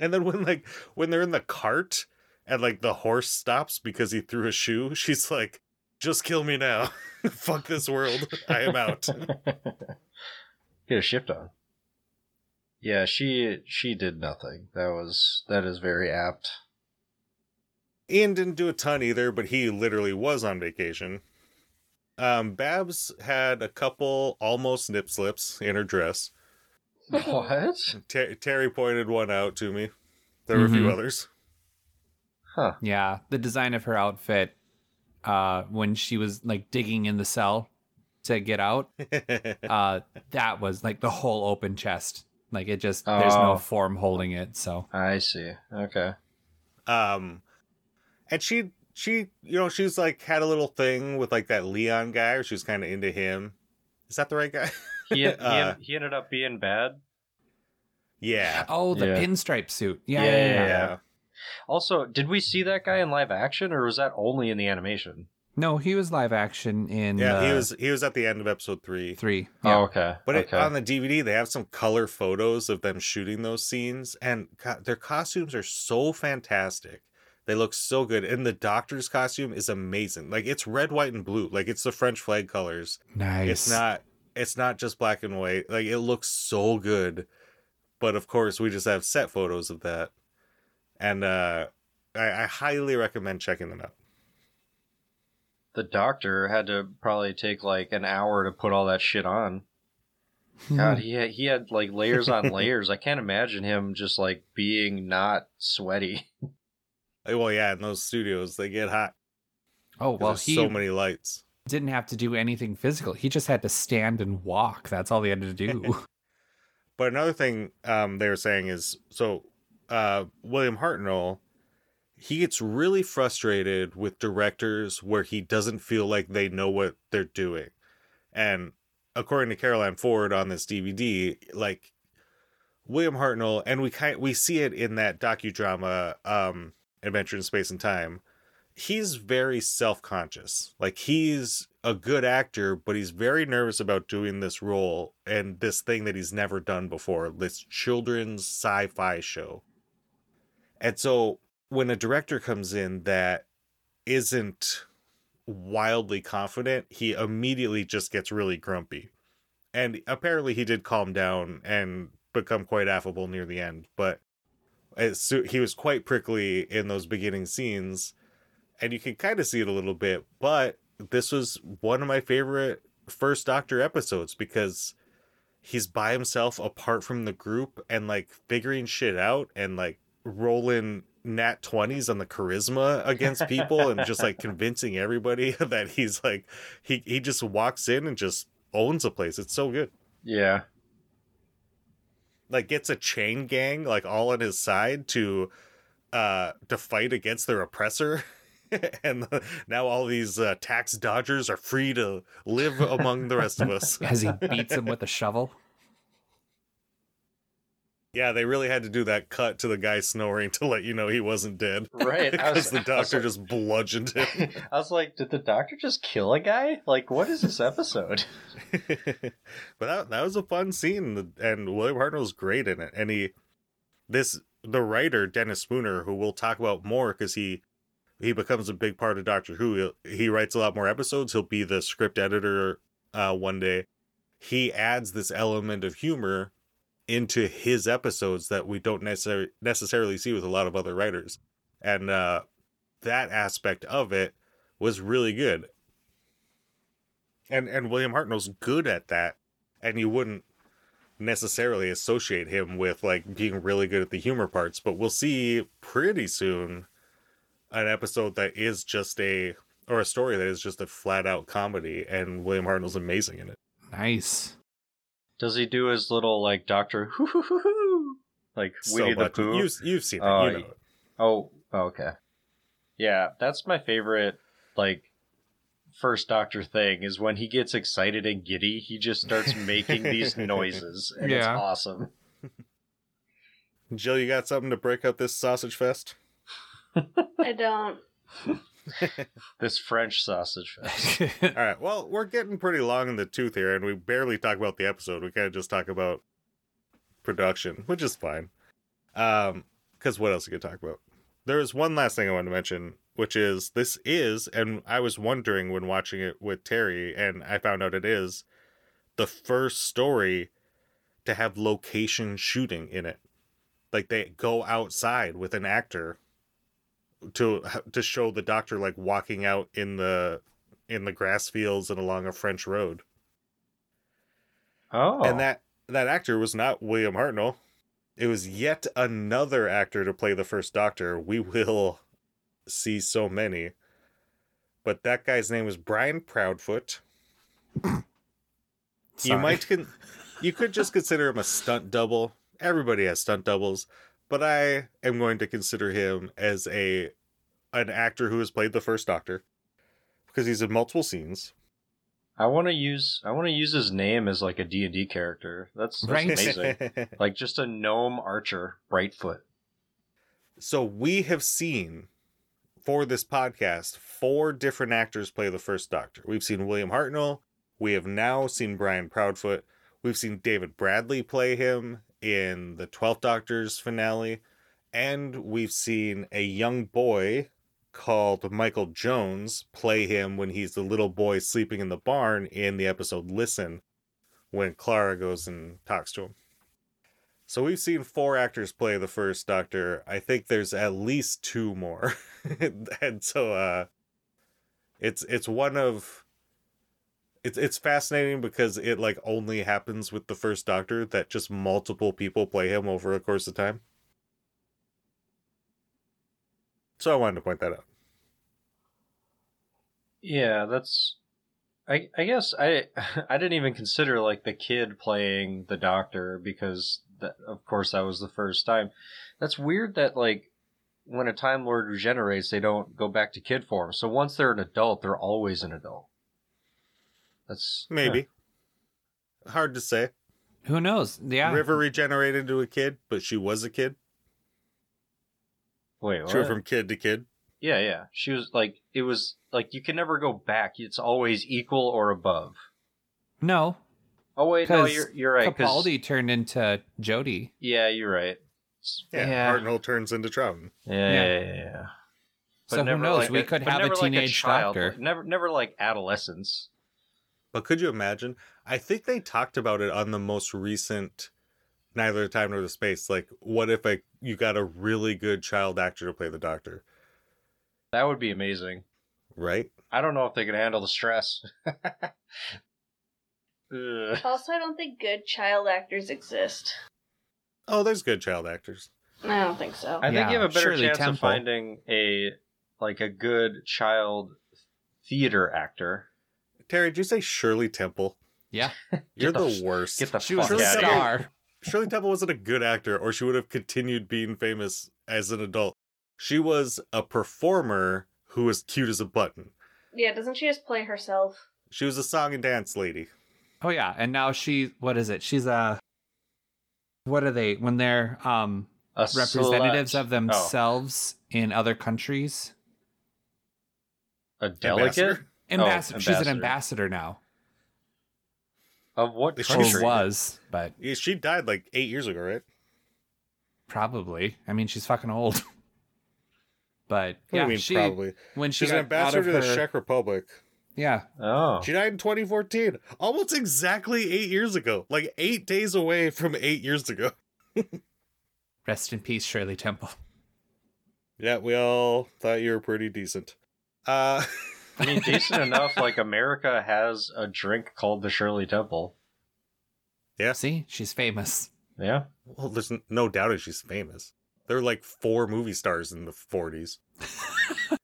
A: And then when like when they're in the cart and like the horse stops because he threw a shoe, she's like, just kill me now. Fuck this world. I am out.
D: Get a shift on. Yeah, she she did nothing. That was that is very apt.
A: Ian didn't do a ton either, but he literally was on vacation. Um, Babs had a couple almost nip slips in her dress.
D: What?
A: Ter- Terry pointed one out to me. There were a few
B: Mhm.
A: others.
D: Huh.
B: Yeah, the design of her outfit uh when she was like digging in the cell to get out, uh that was like the whole open chest. Like it just there's
D: Oh.
B: no form holding it, so
D: I see. Okay.
A: um, and she she you know she's like had a little thing with like that Leon guy, or she was kind of into him. Is that the right guy?
D: He he,
A: Uh,
D: he ended up being bad.
A: yeah.
B: Oh, the
D: Yeah.
B: pinstripe suit. Yeah,
D: Yeah,
B: yeah,
D: yeah,
B: yeah.
D: yeah. Also, did we see that guy in live action, or was that only in the animation?
B: No, he was live action in
A: Yeah, he
B: uh,
A: was he was at the end of episode three.
B: three.
D: Oh, okay.
A: But
D: okay.
A: it, on the DVD, they have some color photos of them shooting those scenes, and God, their costumes are so fantastic. They look so good, and the doctor's costume is amazing. Like it's red, white, and blue. Like it's the French flag colors.
B: nice.
A: It's not. It's not just black and white. Like it looks so good. But of course, we just have set photos of that, and uh, I, I highly recommend checking them out.
D: the doctor had to probably take like an hour to put all that shit on. God, he had, he had like layers on layers. I can't imagine him just like being not sweaty.
A: Well, yeah, in those studios, they get hot.
B: Oh well,
A: there's
B: he
A: so many lights.
B: didn't have to do anything physical. He just had to stand and walk. That's all he had to do.
A: But another thing um, they were saying is so uh, William Hartnell, he gets really frustrated with directors where he doesn't feel like they know what they're doing. And according to Carole Ann Ford on this DVD, like William Hartnell, and we kind we see it in that docudrama um, Adventure in Space and Time. He's very self-conscious. Like he's a good actor, but he's very nervous about doing this role and this thing that he's never done before, this children's sci-fi show. And so when a director comes in that isn't wildly confident, he immediately just gets really grumpy. And apparently he did calm down and become quite affable near the end, but he was quite prickly in those beginning scenes and you can kind of see it a little bit, but this was one of my favorite first Doctor episodes because he's by himself apart from the group and like figuring shit out and like rolling nat 20s on the charisma against people and just like convincing everybody that he's like he he just walks in and just owns a place. It's so good.
D: Yeah.
A: Like gets a chain gang like all on his side to uh to fight against their oppressor. and now all these uh, tax dodgers are free to live among the rest of us.
B: As he beats him with a shovel.
A: Yeah, they really had to do that cut to the guy snoring to let you know he wasn't dead.
D: Right.
A: Because the doctor
D: like-
A: just bludgeoned him.
D: I was like, did the doctor just kill a guy? Like, what is this episode?
A: but that that was a fun scene, and William Hartnell was great in it. And he, this the writer Dennis Spooner, who we'll talk about more because he he becomes a big part of Doctor Who. He, he writes a lot more episodes. He'll be the script editor uh, one day. He adds this element of humor into his episodes that we don't necessarily necessarily see with a lot of other writers, and uh, that aspect of it was really good and and William Hartnell's good at that, and you wouldn't necessarily associate him with like being really good at the humor parts. But we'll see pretty soon an episode that is just a or a story that is just a flat out comedy, and William Hartnell's amazing in it.
B: Nice.
D: Does he do his little like Doctor Who hoo hoo hoo like Winnie
A: so
D: the
A: much.
D: Pooh?
A: You've you've seen it.
D: Oh,
A: you know. Oh,
D: oh, okay. Yeah, that's my favorite. Like first Doctor thing is when he gets excited and giddy, he just starts making these noises, and it's awesome.
A: Jill, you got something to break up this sausage fest?
C: I don't.
D: This French sausage fest.
A: All right. Well, we're getting pretty long in the tooth here, and we barely talk about the episode. We kind of just talk about production, which is fine. Um, because what else you could talk about? There is one last thing I want to mention, which is this is, and I was wondering when watching it with Terry, and I found out it is the first story to have location shooting in it. Like they go outside with an actor to to show the doctor like walking out in the in the grass fields and along a French road.
D: Oh,
A: And that that actor was not William Hartnell. It was yet another actor to play the first Doctor. We will see so many. But that guy's name was Brian Proudfoot. You might con- you could just consider him a stunt double. Everybody has stunt doubles, but I am going to consider him as a an actor who has played the first Doctor because he's in multiple scenes.
D: I want to use I want to use his name as like a D and D character. That's, that's
B: Right.
D: amazing. like just a gnome archer, Brightfoot.
A: so we have seen for this podcast four different actors play the first Doctor. We've seen William Hartnell. We have now seen Brian Proudfoot. We've seen David Bradley play him in the Twelfth Doctor's finale, and we've seen a young boy called Michael Jones play him when he's the little boy sleeping in the barn in the episode Listen, when Clara goes and talks to him. So we've seen four actors play the first Doctor. I think there's at least two more. and so uh it's it's one of it's it's fascinating because it like only happens with the first Doctor that just multiple people play him over a course of time. So I wanted to point that out.
D: Yeah, that's. I I guess I I didn't even consider like the kid playing the doctor because that of course that was the first time. That's weird that like when a Time Lord regenerates, they don't go back to kid form. So once they're an adult, they're always an adult. That's
A: Maybe. Hard to say.
B: Who knows? Yeah.
A: River regenerated into a kid, but she was a kid.
D: Wait, what?
A: She went from kid to kid.
D: Yeah, yeah. She was like it was like you can never go back. It's always equal or above.
B: No,
D: Oh wait, no,
B: 'Cause
D: you're you're right. 'cause-
B: Capaldi turned into Jodie.
D: Yeah, you're right.
A: Yeah,
D: yeah,
A: Hartnell turns into Troughton.
D: yeah,
B: Yeah.
D: yeah, yeah, yeah.
B: So who knows? We could have a
D: never like
B: teenage
D: child,
B: doctor.
D: never, never like adolescence.
A: But could you imagine? I think they talked about it on the most recent Neither the Time Nor the Space. Like, what if a, you got a really good child actor to play the Doctor,
D: That would be amazing.
A: right?
D: I don't know if they can handle the stress. Ugh.
C: Also, I don't think good child actors exist.
A: Oh, there's good child actors.
C: I don't think so.
D: I think
B: Yeah,
D: you have a better
B: Shirley
D: chance of finding a like a good child theater actor.
A: Terry, did you say Shirley Temple?
B: Yeah,
A: You're
D: the
A: the, worst.
D: Get the
B: she
D: fuck
B: was
A: Shirley
B: a
A: Temple-
B: star.
A: Shirley Temple wasn't a good actor, or she would have continued being famous as an adult. She was a performer who was cute as a button.
C: Yeah, doesn't she just play herself?
A: She was a song and dance lady.
B: Oh yeah, and now she what is it? She's a what are they when they're um
D: A
B: representatives
D: slut.
B: of themselves in other countries?
D: Oh, a delegate
A: Ambassador?
B: Ambassador. She's an
D: ambassador.
B: ambassador now.
D: of what
A: Is she
D: country?
B: was, but
A: Yeah, She died like eight years ago, right?
B: probably. I mean, she's fucking old. But
A: What do
B: yeah,
A: you mean,
B: she
A: probably?
B: when she
A: She's an ambassador
B: of
A: to the Czech Republic.
B: Yeah,
D: Oh,
A: She died in 2014, almost exactly eight years ago. Like eight days away from eight years ago.
B: rest in peace, Shirley Temple.
A: Yeah, we all thought you were pretty decent. Uh,
D: I mean, decent enough. Like America has a drink called the Shirley Temple.
A: Yeah.
B: See, she's famous.
D: Yeah,
A: well, there's no doubt she's famous. There were like four movie stars in the 40s.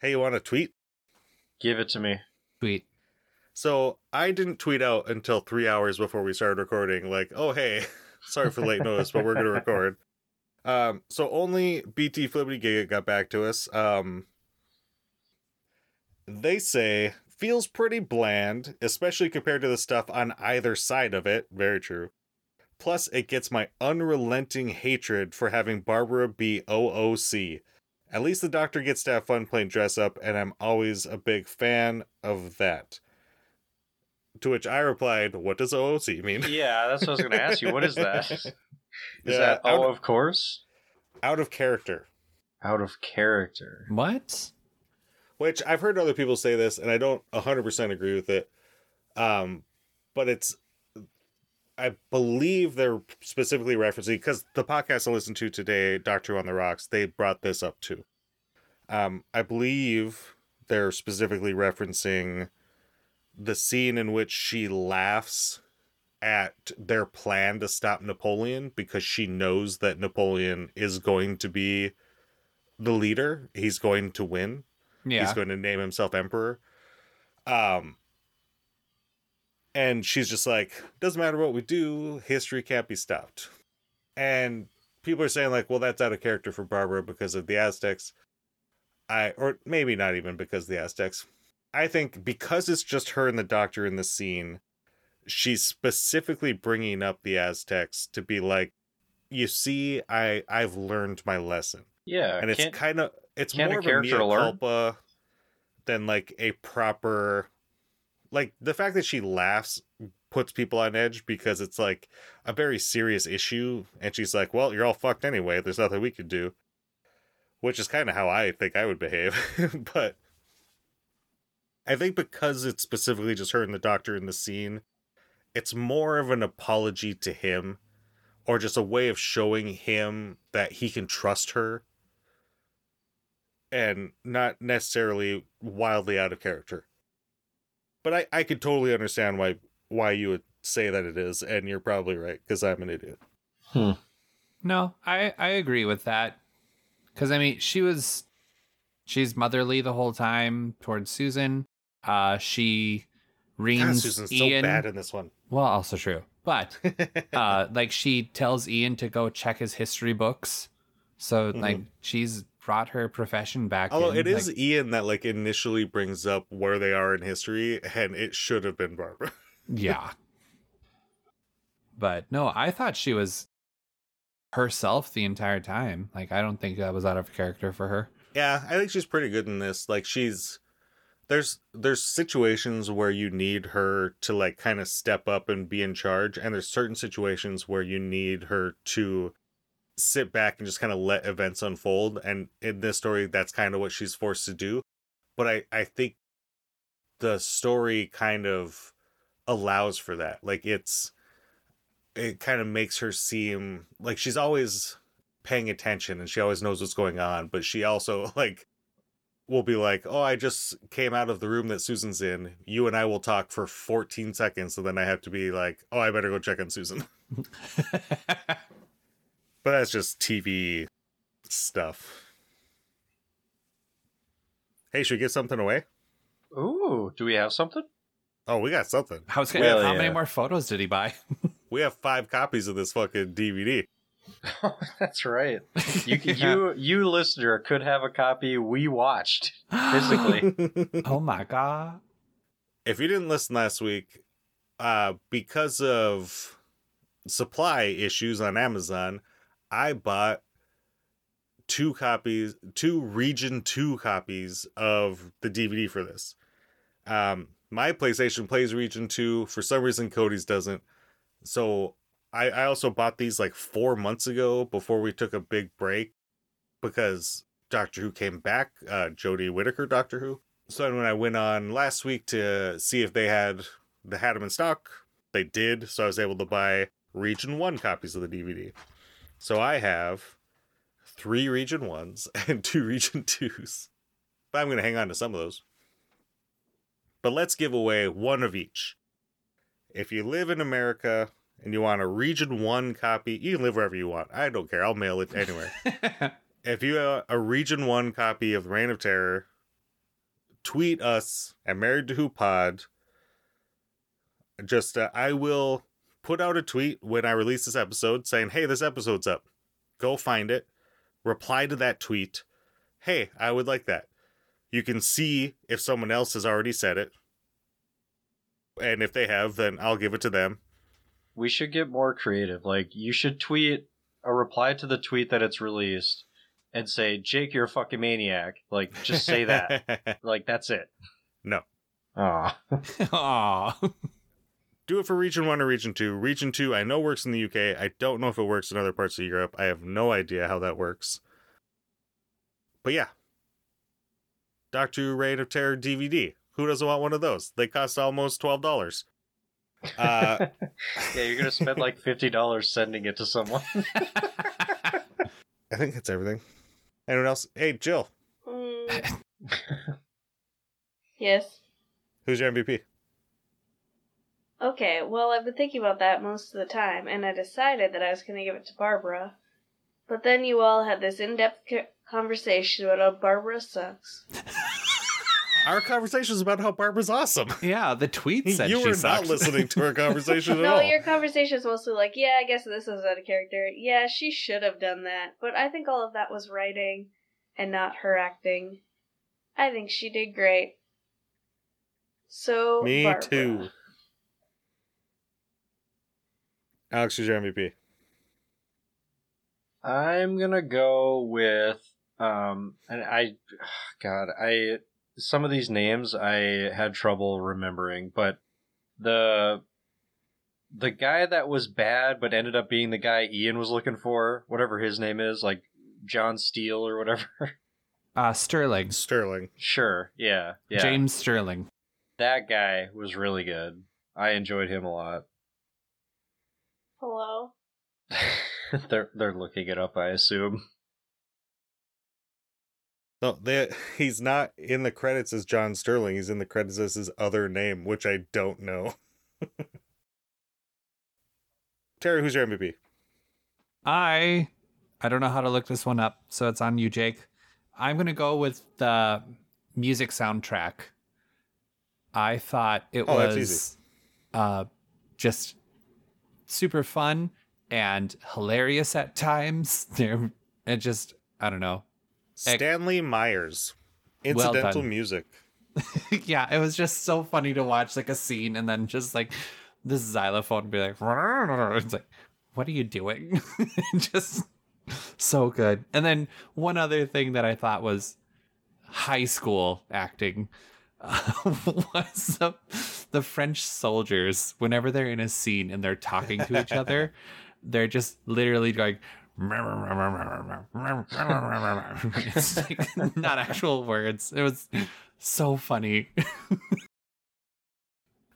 A: hey, you want a tweet?
D: give it to me.
B: Tweet.
A: So I didn't tweet out until three hours before we started recording, like, oh hey, sorry for late notice, but we're gonna record. Um, so only BT Flippity Gig got back to us. Um, they say feels pretty bland, especially compared to the stuff on either side of it. Very true. Plus, it gets my unrelenting hatred for having Barbara be OOC. At least the Doctor gets to have fun playing dress up, and I'm always a big fan of that. To which I replied, What does OOC mean?
D: Yeah, that's what I was going to ask you. What is that? Is
A: Yeah,
D: that
A: out-
D: oh, of course,
A: Out of character.
D: out of character?
B: What?
A: Which I've heard other people say this, and I don't 100% agree with it. Um, but it's, I believe they're specifically referencing, because the podcast I listened to today, Doctor on the Rocks, they brought this up too. Um, I believe they're specifically referencing the scene in which she laughs at their plan to stop Napoleon because she knows that Napoleon is going to be the leader. He's going to win
B: Yeah.
A: he's going to name himself emperor. Um and she's just like doesn't matter what we do history can't be stopped. And people are saying like well that's out of character for barbara because of the aztecs. I or maybe not even because of the aztecs. I think because it's just her and the doctor in the scene she's specifically bringing up the aztecs to be like you see i i've learned my lesson.
D: Yeah,
A: and it's kind of it's
D: can't a
A: more of a mea culpa than like a proper like the fact that she laughs puts people on edge because it's like a very serious issue and she's like well you're all fucked anyway. There's nothing we can do which is kind of how i think i would behave. But i think because it's specifically just her and the doctor in the scene it's more of an apology to him or just a way of showing him that he can trust her and not necessarily wildly out of character. But I, I could totally understand why why you would say that it is, and you're probably right, because I'm an idiot.
B: No, I I agree with that. Cuz I mean, she was she's motherly the whole time towards Susan. Uh she
A: God,
B: reams
A: Susan's
B: Ian.
A: so bad in this one.
B: Well, also true. But uh like she tells Ian to go check his history books. So like she's brought her profession back
A: Although
B: in.
A: it is
B: like-
A: Ian that like initially brings up where they are in history, and it should have been Barbara.
B: yeah. But no, I thought she was herself the entire time. Like I don't think that was out of character for her.
A: Yeah, I think she's pretty good in this. Like she's there's there's situations where you need her to like kind of step up and be in charge and there's certain situations where you need her to sit back and just kind of let events unfold and in this story that's kind of what she's forced to do. But I I think the story kind of allows for that. Like it's it kind of makes her seem like she's always paying attention and she always knows what's going on, but she also like will be like, "Oh, I just came out of the room that Susan's in. You and I will talk for 14 seconds, and then I have to be like, "Oh, I better go check on Susan." But that's just TV stuff. Hey, should we give something away?
D: Ooh, do we have something?
A: Oh, we got something.
B: I was gonna
D: Well,
B: how
D: yeah.
B: many more photos did he buy?
A: We have five copies of this fucking DVD.
D: That's right. You you you listener could have a copy we watched physically.
B: oh my god.
A: if you didn't listen last week, uh, because of supply issues on Amazon, I bought two copies, two Region 2 copies of the DVD for this. Um, my PlayStation plays Region 2. For some reason, Cody's doesn't. So I, I also bought these like four months ago before we took a big break because Doctor Who came back, uh, Jodie Whittaker Doctor Who. So when I went on last week to see if they had they had them in stock, they did. So I was able to buy Region One copies of the DVD. So I have three Region Ones and two Region Twos. But I'm going to hang on to some of those. But let's give away one of each. If you live in America and you want a Region One copy, you can live wherever you want. I don't care. I'll mail it anywhere if you have a region one copy of reign of terror tweet us at married to who pod just uh, i will put out a tweet when i release this episode saying hey this episode's up go find it reply to that tweet hey i would like that you can see if someone else has already said it and if they have then i'll give it to them
D: we should get more creative. Like you should tweet a reply to the tweet that it's released and say, "Jake, you're a fucking maniac." Like just say that. like that's it.
A: No.
D: Aw.
B: Aw.
A: Do it for Region 1 or Region 2. Region 2, I know works in the UK. I don't know if it works in other parts of Europe. I have no idea how that works. But yeah. Doctor Who Reign of Terror DVD. Who doesn't want one of those? They cost almost $12. Uh,
D: yeah, you're gonna spend like fifty dollars sending it to someone.
A: I think that's everything. Anyone else? Hey, Jill,
C: Mm. yes.
A: who's your MVP?
C: Okay, well, I've been thinking about that most of the time, and I decided that I was going to give it to Barbara. But then you all had this in depth conversation about how Barbara sucks.
A: Our conversation is about how Barbara's awesome.
B: yeah, the tweet said
A: you
B: she
A: were not listening to our conversation at
C: No,
A: all.
C: your conversation is mostly like, yeah, I guess this is out of character. Yeah, she should have done that. But I think all of that was writing and not her acting. I think she did great. So,
A: Me
C: Barbara.
A: too. Alex, who's your MVP?
D: I'm gonna go with um, and I, God, I some of these names I had trouble remembering, but the the guy that was bad but ended up being the guy Ian was looking for, whatever his name is, like John Steele or whatever.
B: Uh, Stirling.
A: Stirling.
D: sure, yeah, yeah.
B: James Stirling.
D: that guy was really good. I enjoyed him a lot.
C: Hello?
D: they're they're looking it up, I assume.
A: No, they, he's not in the credits as John Stirling. He's in the credits as his other name, which I don't know. Terry, who's your MVP?
B: I I don't know how to look this one up, so it's on you, Jake. I'm gonna go with the music soundtrack. I thought it
A: Oh,
B: was uh just super fun and hilarious at times. There it just I don't know.
A: Stanley Myers. Incidental
B: done.
A: music.
B: yeah, it was just so funny to watch like a scene and then just like the xylophone be like it's like what are you doing? just so good. And then one other thing that I thought was high school acting uh, was the, the French soldiers whenever they're in a scene and they're talking to each other, they're just literally going it's like not actual words. It was so funny.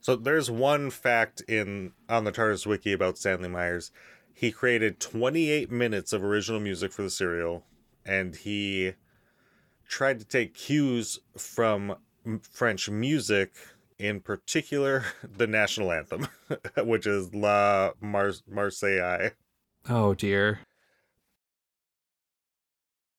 A: So there's one fact in on the TARDIS wiki about Stanley Myers. He created 28 minutes of original music for the serial, and he tried to take cues from French music, in particular the national anthem, which is La Mar- Marseillaise.
B: Oh dear.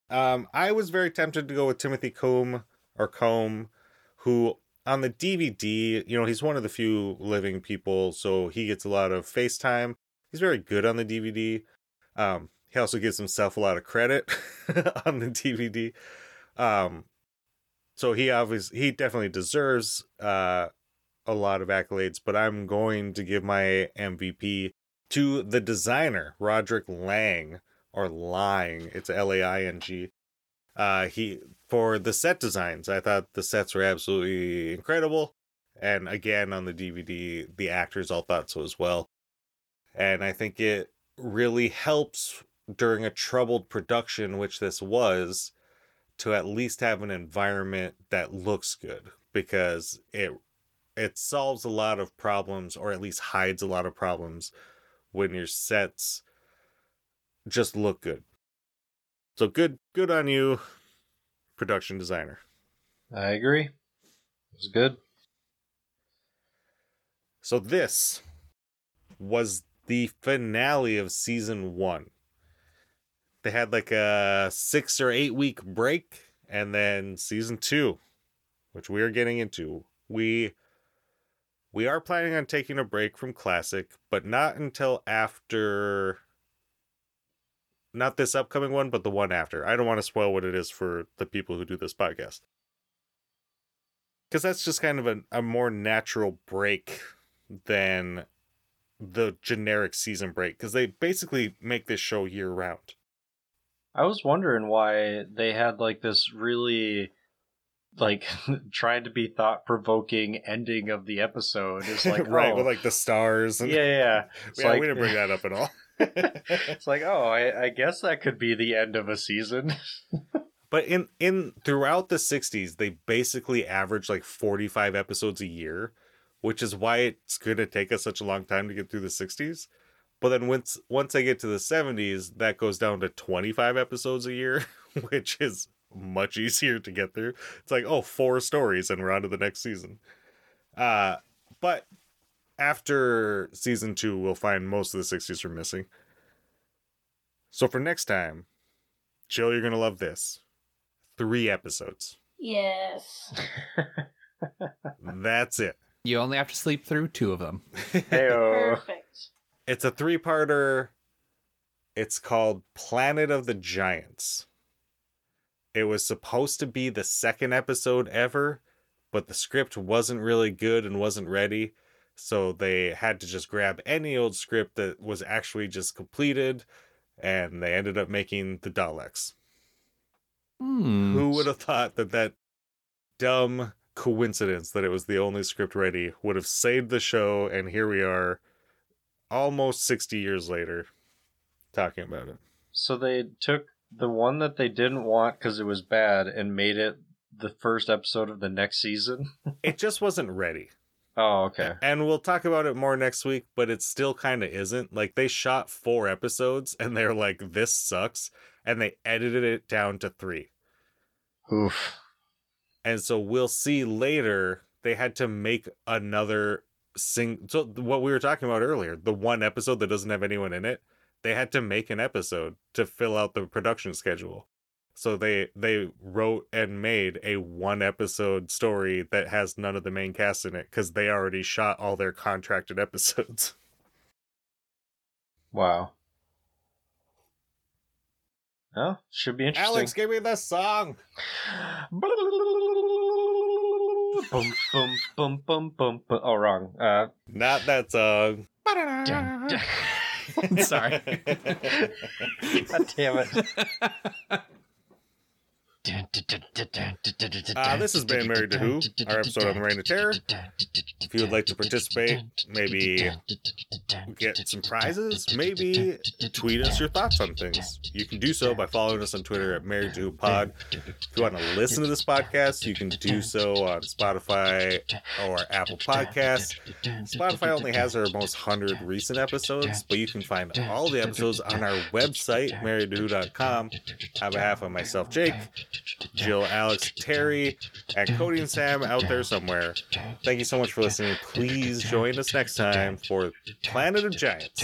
A: Um, I was very tempted to go with Timothy Combe or Combe, who on the DVD, you know, he's one of the few living people, so he gets a lot of FaceTime. He's very good on the DVD. Um, he also gives himself a lot of credit on the DVD. Um, so he obviously he definitely deserves uh a lot of accolades, but I'm going to give my MVP to the designer, Roderick Lang or Laing. It's L A I N G. Uh, he for the set designs. I thought the sets were absolutely incredible, and again on the DVD, the actors all thought so as well. And I think it really helps during a troubled production, which this was, to at least have an environment that looks good because it it solves a lot of problems or at least hides a lot of problems when your sets just look good. So good good on you, production designer.
D: I agree. It was good.
A: So this was the finale of season 1. They had like a 6 or 8 week break and then season 2, which we are getting into. We we are planning on taking a break from classic, but not until after not this upcoming one, but the one after. I don't want to spoil what it is for the people who do this podcast. Because that's just kind of a, a more natural break than the generic season break because they basically make this show year round.
D: I was wondering why they had like this really like trying to be thought provoking ending of the episode. It's like
A: right
D: oh,
A: with like the stars. And...
D: yeah, yeah.
A: Yeah,
D: like,
A: we didn't bring that up at all.
D: it's like oh, I, I guess that could be the end of a season.
A: But in in throughout the 60s, they basically average like 45 episodes a year, which is why it's going to take us such a long time to get through the 60s. But then once once I get to the 70s, that goes down to 25 episodes a year, which is much easier to get through. It's like, oh, four stories and we're on to the next season. Uh but after season 2, we'll find most of the 60s are missing. So for next time, Jill, you're going to love this three episodes.
C: Yes.
A: That's it.
B: You only have to sleep through two of them.
D: Heyo.
C: Perfect.
A: It's a three parter. It's called Planet of the Giants. It was supposed to be the second episode ever, but the script wasn't really good and wasn't ready. So they had to just grab any old script that was actually just completed, and they ended up making the Daleks.
B: Hmm.
A: Who would have thought that that dumb coincidence that it was the only script ready would have saved the show? And here we are, almost 60 years later, talking about it.
D: So they took the one that they didn't want because it was bad and made it the first episode of the next season.
A: It just wasn't ready.
D: Oh, okay.
A: And we'll talk about it more next week, but it still kind of isn't. Like, they shot four episodes and they're like, this sucks. And they edited it down to three.
D: Oof.
A: And so we'll see later, they had to make another sing. So, what we were talking about earlier, the one episode that doesn't have anyone in it, they had to make an episode to fill out the production schedule. So they they wrote and made a one episode story that has none of the main cast in it because they already shot all their contracted episodes.
D: Wow. Oh, should be interesting.
A: Alex, give me the song.
D: boom, boom, boom, boom, boom, boom. Oh, wrong. Uh,
A: Not that song.
D: dun, dun.
B: Sorry.
D: God damn it.
A: Uh, this has been Married to Who, our episode on the Reign of Terror. If you would like to participate, maybe get some prizes, maybe tweet us your thoughts on things. You can do so by following us on Twitter at Married to Who Pod. If you want to listen to this podcast, you can do so on Spotify or Apple Podcasts. Spotify only has our most 100 recent episodes, but you can find all the episodes on our website, marriedtowho.com. On behalf of myself, Jake, Jill, Alex, Terry, and Cody and Sam out there somewhere. Thank you so much for listening. Please join us next time for Planet of Giants.